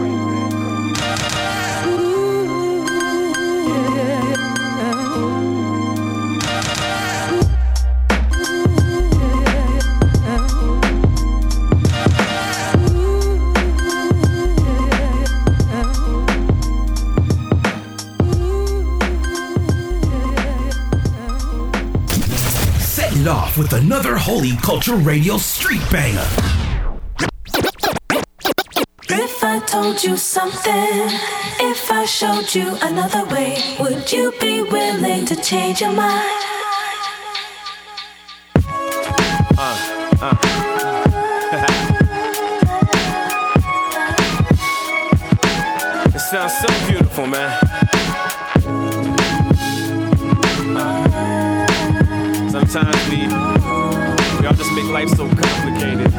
Off with another Holy Culture Radio street banger. If I told you something, if I showed you another way, would you be willing to change your mind? Uh, uh. It sounds so beautiful, man. Sometimes we we all just make life so complicated.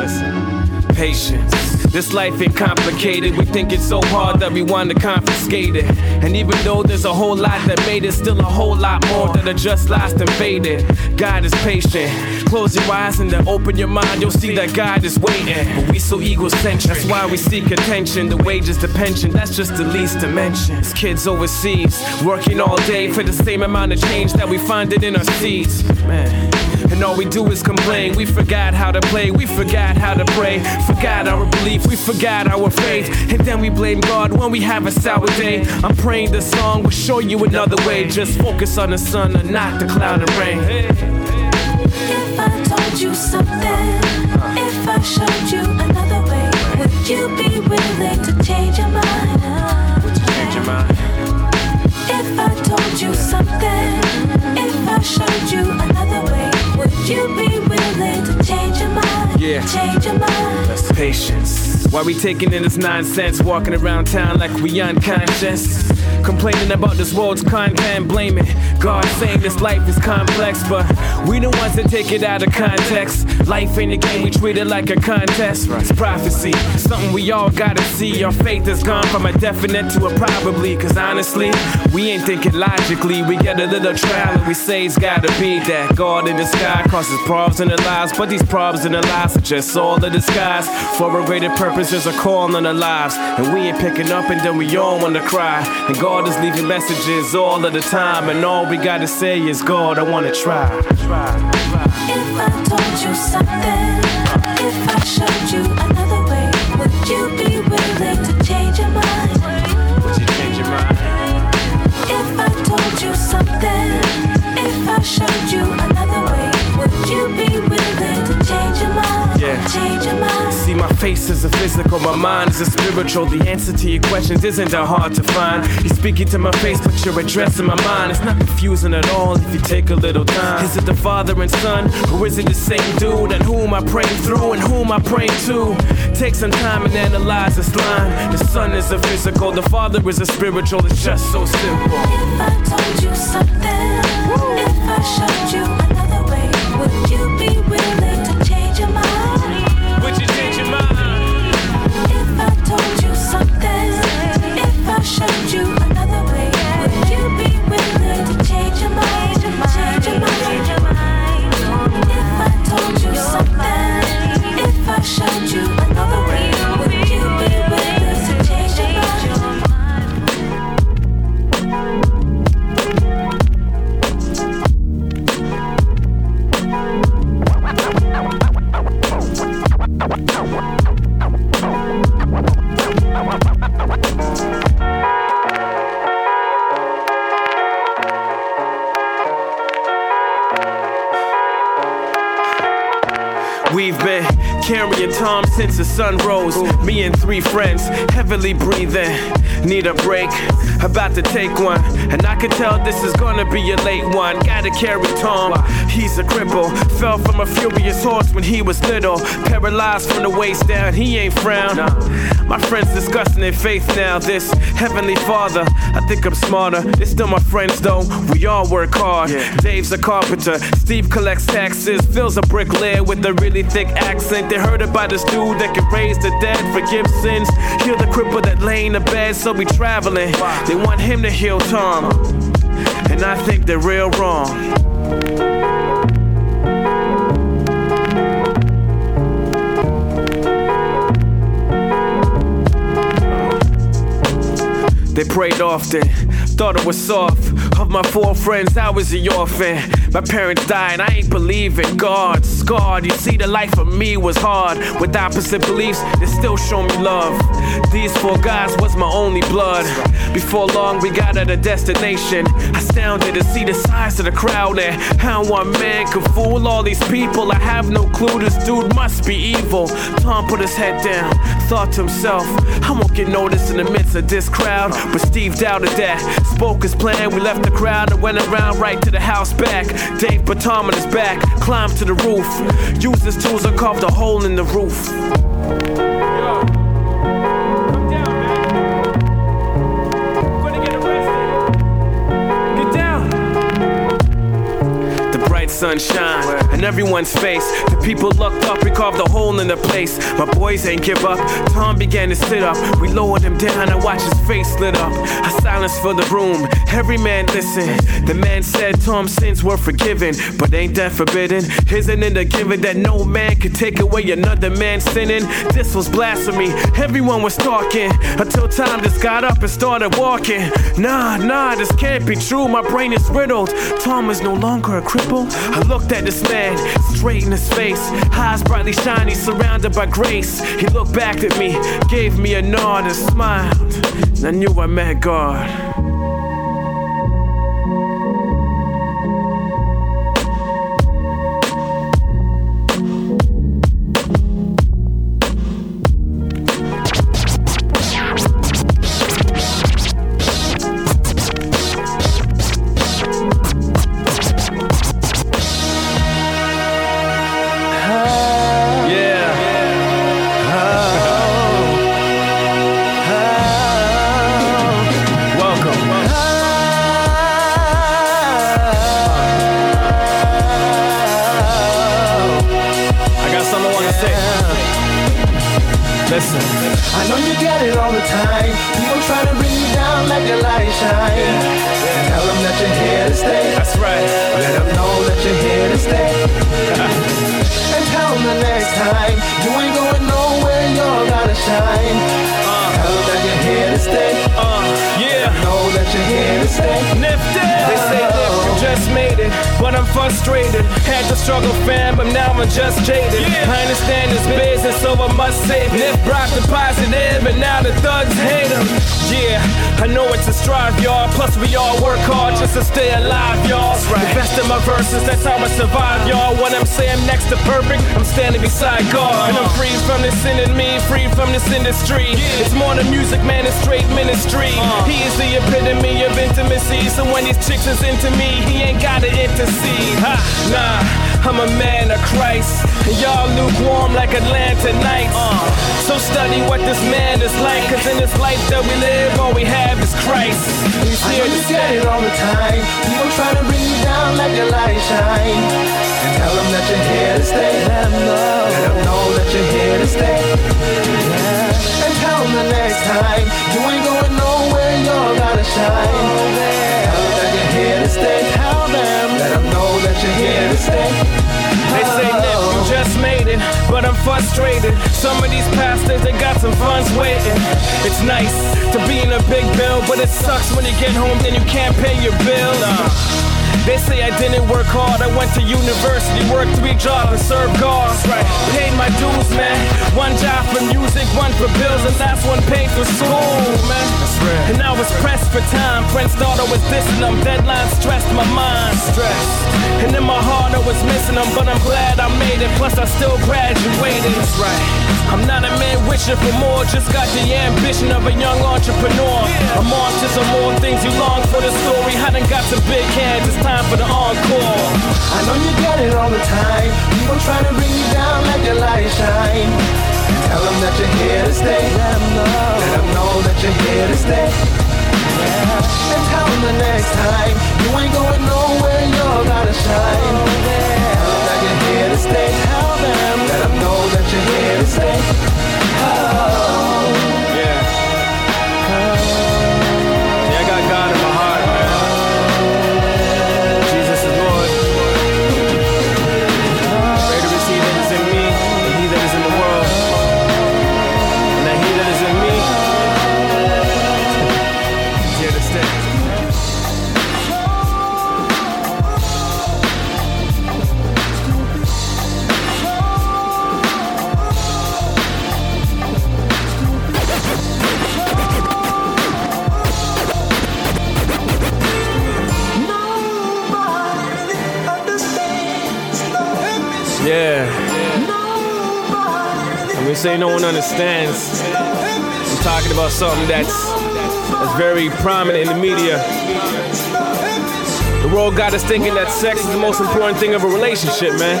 Listen, patience. This life ain't complicated. We think it's so hard that we want to confiscate it. And even though there's a whole lot that made it, still a whole lot more that are just lost and faded. God is patient. Close your eyes and then open your mind. You'll see that God is waiting. But we so egocentric. That's why we seek attention. The wages, the pension, that's just the least to mention. It's kids overseas working all day for the same amount of change that we find it in our seeds. Man. And all we do is complain. We forgot how to play, we forgot how to pray, forgot our belief, we forgot our faith. And then we blame God when we have a sour day. I'm praying the song will show you another way. Just focus on the sun and not the cloud and rain. If I told you something, if I showed you another way, would you be willing to change your mind? Would you change your mind? If I told you something, if I showed you another way, would you be willing to change your mind? Yeah. Change your mind. Patience. Why we taking in this nonsense, walking around town like we unconscious? Complaining about this world's content, blaming God, saying this life is complex, but we the ones that take it out of context. Life ain't a game, we treat it like a contest. It's prophecy, something we all gotta see. Our faith has gone from a definite to a probably, cause honestly, we ain't thinking logically. We get a little trial and we say it's gotta be that God in the sky causes problems in our lives, but these problems in our lives are just all a disguise for a greater purpose. There's a call on our lives, and we ain't picking up, and then we all wanna cry. And God is leaving messages all of the time, and all we gotta say is, God, I wanna try. If I told you something, if I showed you showed you See, my face is a physical, my mind is a spiritual. The answer to your questions isn't that hard to find. You're speaking to my face, but you're addressing my mind. It's not confusing at all if you take a little time. Is it the father and son, or is it the same dude? And whom I pray through and whom I pray to? Take some time and analyze this line. The son is a physical, the father is a spiritual. It's just so simple. If I told you something, if I showed you another way, would you be willing showed you sun rose. Me and three friends, heavily breathing. Need a break, about to take one. And I can tell this is gonna be a late one. Gotta carry Tom, he's a cripple. Fell from a furious horse when he was little. Paralyzed from the waist down, he ain't frown. My friends discussing their faith now. This heavenly father, I think I'm smarter. They're still my friends though. We all work hard. Dave's a carpenter. Steve collects taxes. Phil's a bricklayer with a really thick accent. They heard about this dude that can raise the dead, forgive sins, heal the cripple that lay in the bed. So we traveling. They want him to heal Tom, and I think they're real wrong. They prayed often, thought it was soft. Of my four friends, I was the orphan. My parents died, I ain't believe in God. Scarred, you see, the life of me was hard. With opposite beliefs, they still show me love. These four guys was my only blood. Before long, we got at a destination. Astounded to see the size of the crowd and how one man could fool all these people. I have no clue, this dude must be evil. Tom put his head down, thought to himself, I won't get noticed in the midst of this crowd. But Steve doubted that. Spoke his plan, we left the crowd and went around right to the house back. Dave put Tom on his back, climbed to the roof. Used his tools and carved a hole in the roof. Sunshine in everyone's face. The people looked up, we carved a hole in the place. My boys ain't give up. Tom began to sit up. We lowered him down and watched his face lit up. A silence filled the room. Every man listened. The man said Tom's sins were forgiven, but ain't that forbidden? Isn't it a given that no man could take away another man's sinning? This was blasphemy. Everyone was talking until Tom just got up and started walking. Nah, nah, this can't be true. My brain is riddled. Tom is no longer a cripple. I looked at this man straight in his face, eyes brightly shiny, surrounded by grace. He looked back at me, gave me a nod and smiled. And I knew I met God. Atlanta nights. Uh. So study what this man is like. Cause in this life that we live, all we have is Christ. He's here to get it all the time. People try to bring you down like your light shine. And tell them that you're here to stay. Let them know. Let them know that you're here to stay. And tell them the next time you ain't going nowhere. You're gotta shine. Tell them that you're here to stay. Tell them. Let them know that you're here to stay. Just made it, but I'm frustrated. Some of these pastors, they got some funds waiting. It's nice to be in a big bill, but it sucks when you get home, then you can't pay your bill. Uh, they say I didn't work hard. I went to university, worked three jobs, and served God. Paid my dues, man. One job for music, one for bills, and last one paid for school, man. And I was pressed for time. Friends thought I was dissing them. Deadlines stressed my mind. Stressed. And in my heart I was missing them. But I'm glad I made it. Plus I still graduated. That's right. I'm not a man wishing for more. Just got the ambition of a young entrepreneur. I'm on to some more things you long for the story. I done got some big hands. It's time for the encore. I know you get it all the time. People try to bring you down, let your light shine. Tell them that you're here to stay. Let them know, let them know that you're here to stay. Yeah. And tell them the next time you ain't going nowhere, you're gonna shine. Oh, tell them that you're here to stay. Tell them, let them know that you're here to stay. We say no one understands, I'm talking about something that's that's very prominent in the media. The world got us thinking that sex is the most important thing of a relationship, man.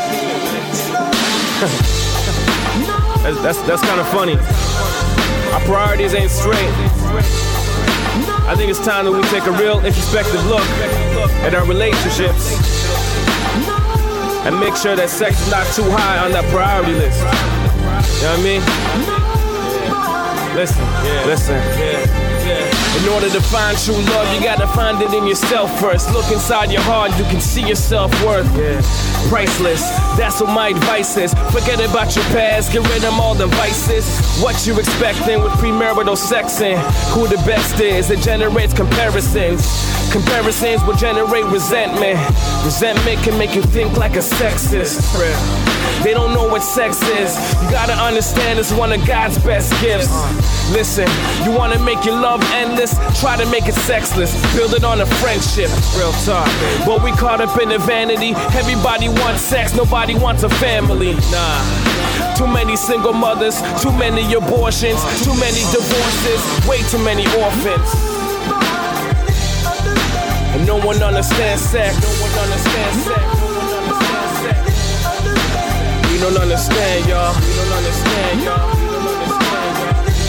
that's that's, that's kind of funny. Our priorities ain't straight. I think it's time that we take a real introspective look at our relationships and make sure that sex is not too high on that priority list. You know what I mean? Listen, listen. In order to find true love, you gotta find it in yourself first. Look inside your heart, you can see your self worth. Priceless, that's what my advice is. Forget about your past, get rid of all the vices. What you expecting with premarital sexing? Who the best is? It generates comparisons. Comparisons will generate resentment. Resentment can make you think like a sexist. They don't know what sex is. You gotta understand it's one of God's best gifts. Listen, you wanna make your love endless? Try to make it sexless. Build it on a friendship. Real talk. But we caught up in the vanity. Everybody wants sex, nobody wants a family. Nah. Too many single mothers, too many abortions, too many divorces, way too many orphans. And no one understands sex. No one understands sex. We don't understand, y'all. We don't understand, y'all.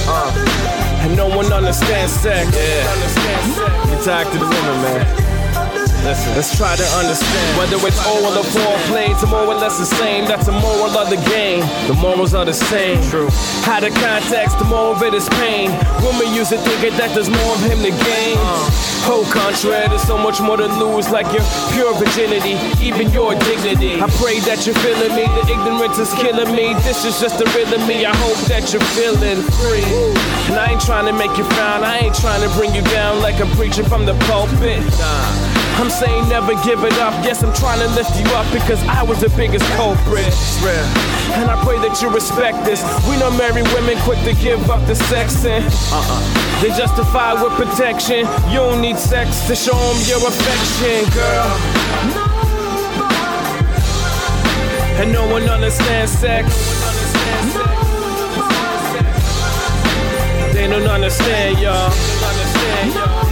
Uh. And no one understands sex. Yeah. You talk to the women, man. Listen, let's try to understand. Whether it's oral or foreplay, it's more or less the same. That's the moral of the game. The morals are the same. True. How the context, the more of it is pain. Women use it thinking that there's more of him to gain. Uh. Whole contrary, there's so much more to lose, like your pure virginity, even your dignity. I pray that you're feeling me. The ignorance is killing me. This is just the real of me. I hope that you're feeling free. And I ain't trying to make you frown. I ain't trying to bring you down like I'm preaching from the pulpit. Nah. I'm saying never give it up. Yes, I'm trying to lift you up because I was the biggest culprit. And I pray that you respect this. We know married women quick to give up the sex and uh-uh. They justify with protection. You don't need sex to show them your affection, girl. And no one understands sex. They don't understand, y'all.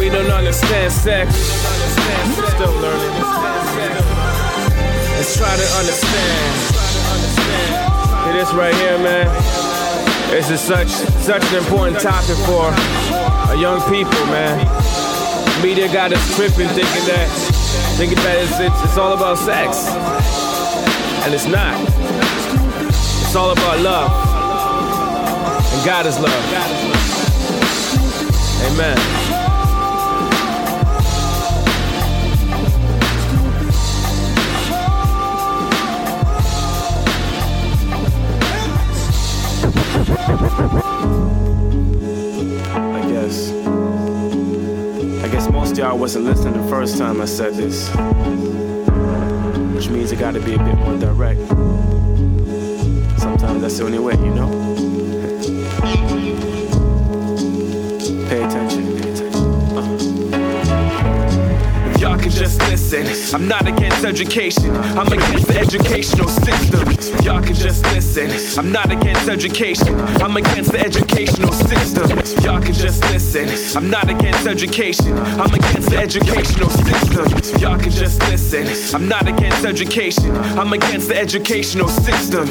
We don't understand sex. Still learning. Let's try to understand. It is right here, man. This is such such an important topic for a young people, man. Media got us tripping, thinking that thinking that it's, it's, it's all about sex, and it's not. It's all about love, and God is love. Amen. Most y'all wasn't listening the first time I said this. Which means it gotta be a bit more direct. Sometimes that's the only way, you know? I'm not against education. I'm against the educational system. Y'all can just listen. I'm not against education. I'm against the educational system. Y'all can just listen. I'm not against education. I'm against the educational system. Y'all can just listen. I'm not against education. I'm against the educational system.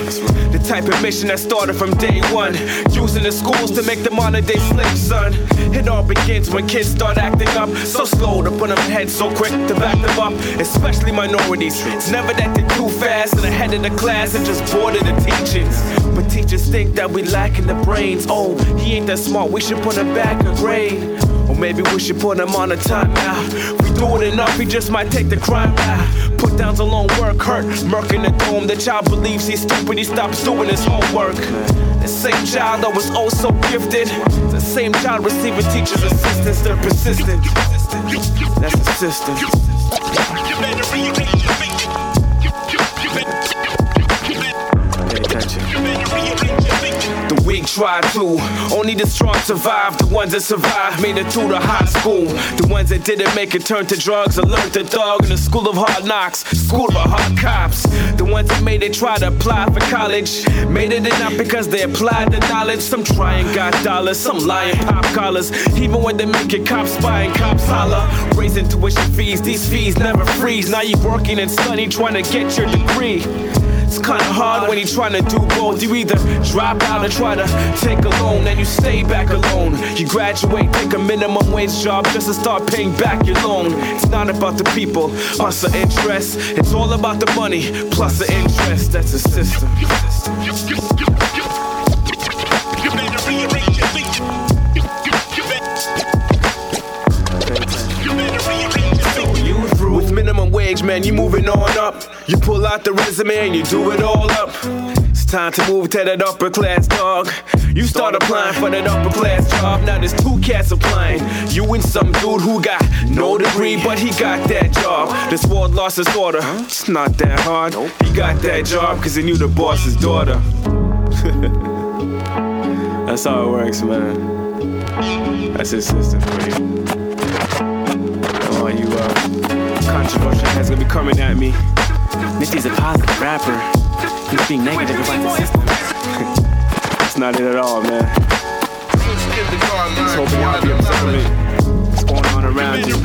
The type of mission that started from day one. Using the schools to make the modern day slave, son. It all begins when kids start acting up. So slow to put them ahead, so quick to back them up. Especially minorities. It's never that they're too fast and ahead of the class and just bored of the teachings. But teachers think that we lacking the brains. Oh, he ain't that smart, we should put him back a grade. Or maybe we should put him on a timeout. We do it enough, he just might take the crime out. Put down's a long work, hurt, murk in the dome. The child believes he's stupid, he stops doing his homework. The same child that was oh so gifted. The same child receiving teacher's assistance, they're persistent. That's the The weak try to, only the strong survive. The ones that survived made it through the high school. The ones that didn't make it turned to drugs or learned to dog in the school of hard knocks, school of hard cops. The ones that made it try to apply for college, made it not because they applied the knowledge. Some try and got dollars, some lying pop collars. Even when they make it cops spying, cops holler. Raising tuition fees, these fees never freeze. Now you working and studying, trying to get your degree. It's kinda hard when you're trying to do both. You either drop out or try to take a loan, and you stay back alone. You graduate, take a minimum wage job just to start paying back your loan. It's not about the people, plus the interest. It's all about the money, plus the interest. That's the system. Wage, man, you moving on up. You pull out the resume and you do it all up. It's time to move to that upper class dog. You start applying for that upper class job. Now there's two cats applying. You and some dude who got no degree, but he got that job. This world lost his order. It's not that hard. He got that job because he knew the boss's daughter. That's how it works, man. That's his system for you controversial heads gonna be coming at me. Nifty's a positive rapper. He's being negative about the system. That's not it at all, man. Just hoping y'all be observant. What's going on around you?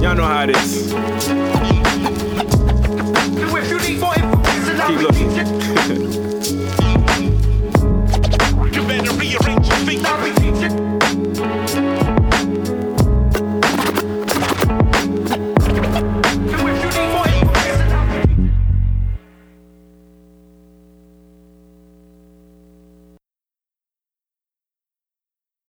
Y'all know how it is. Keep looking. you better rearrange your thinking.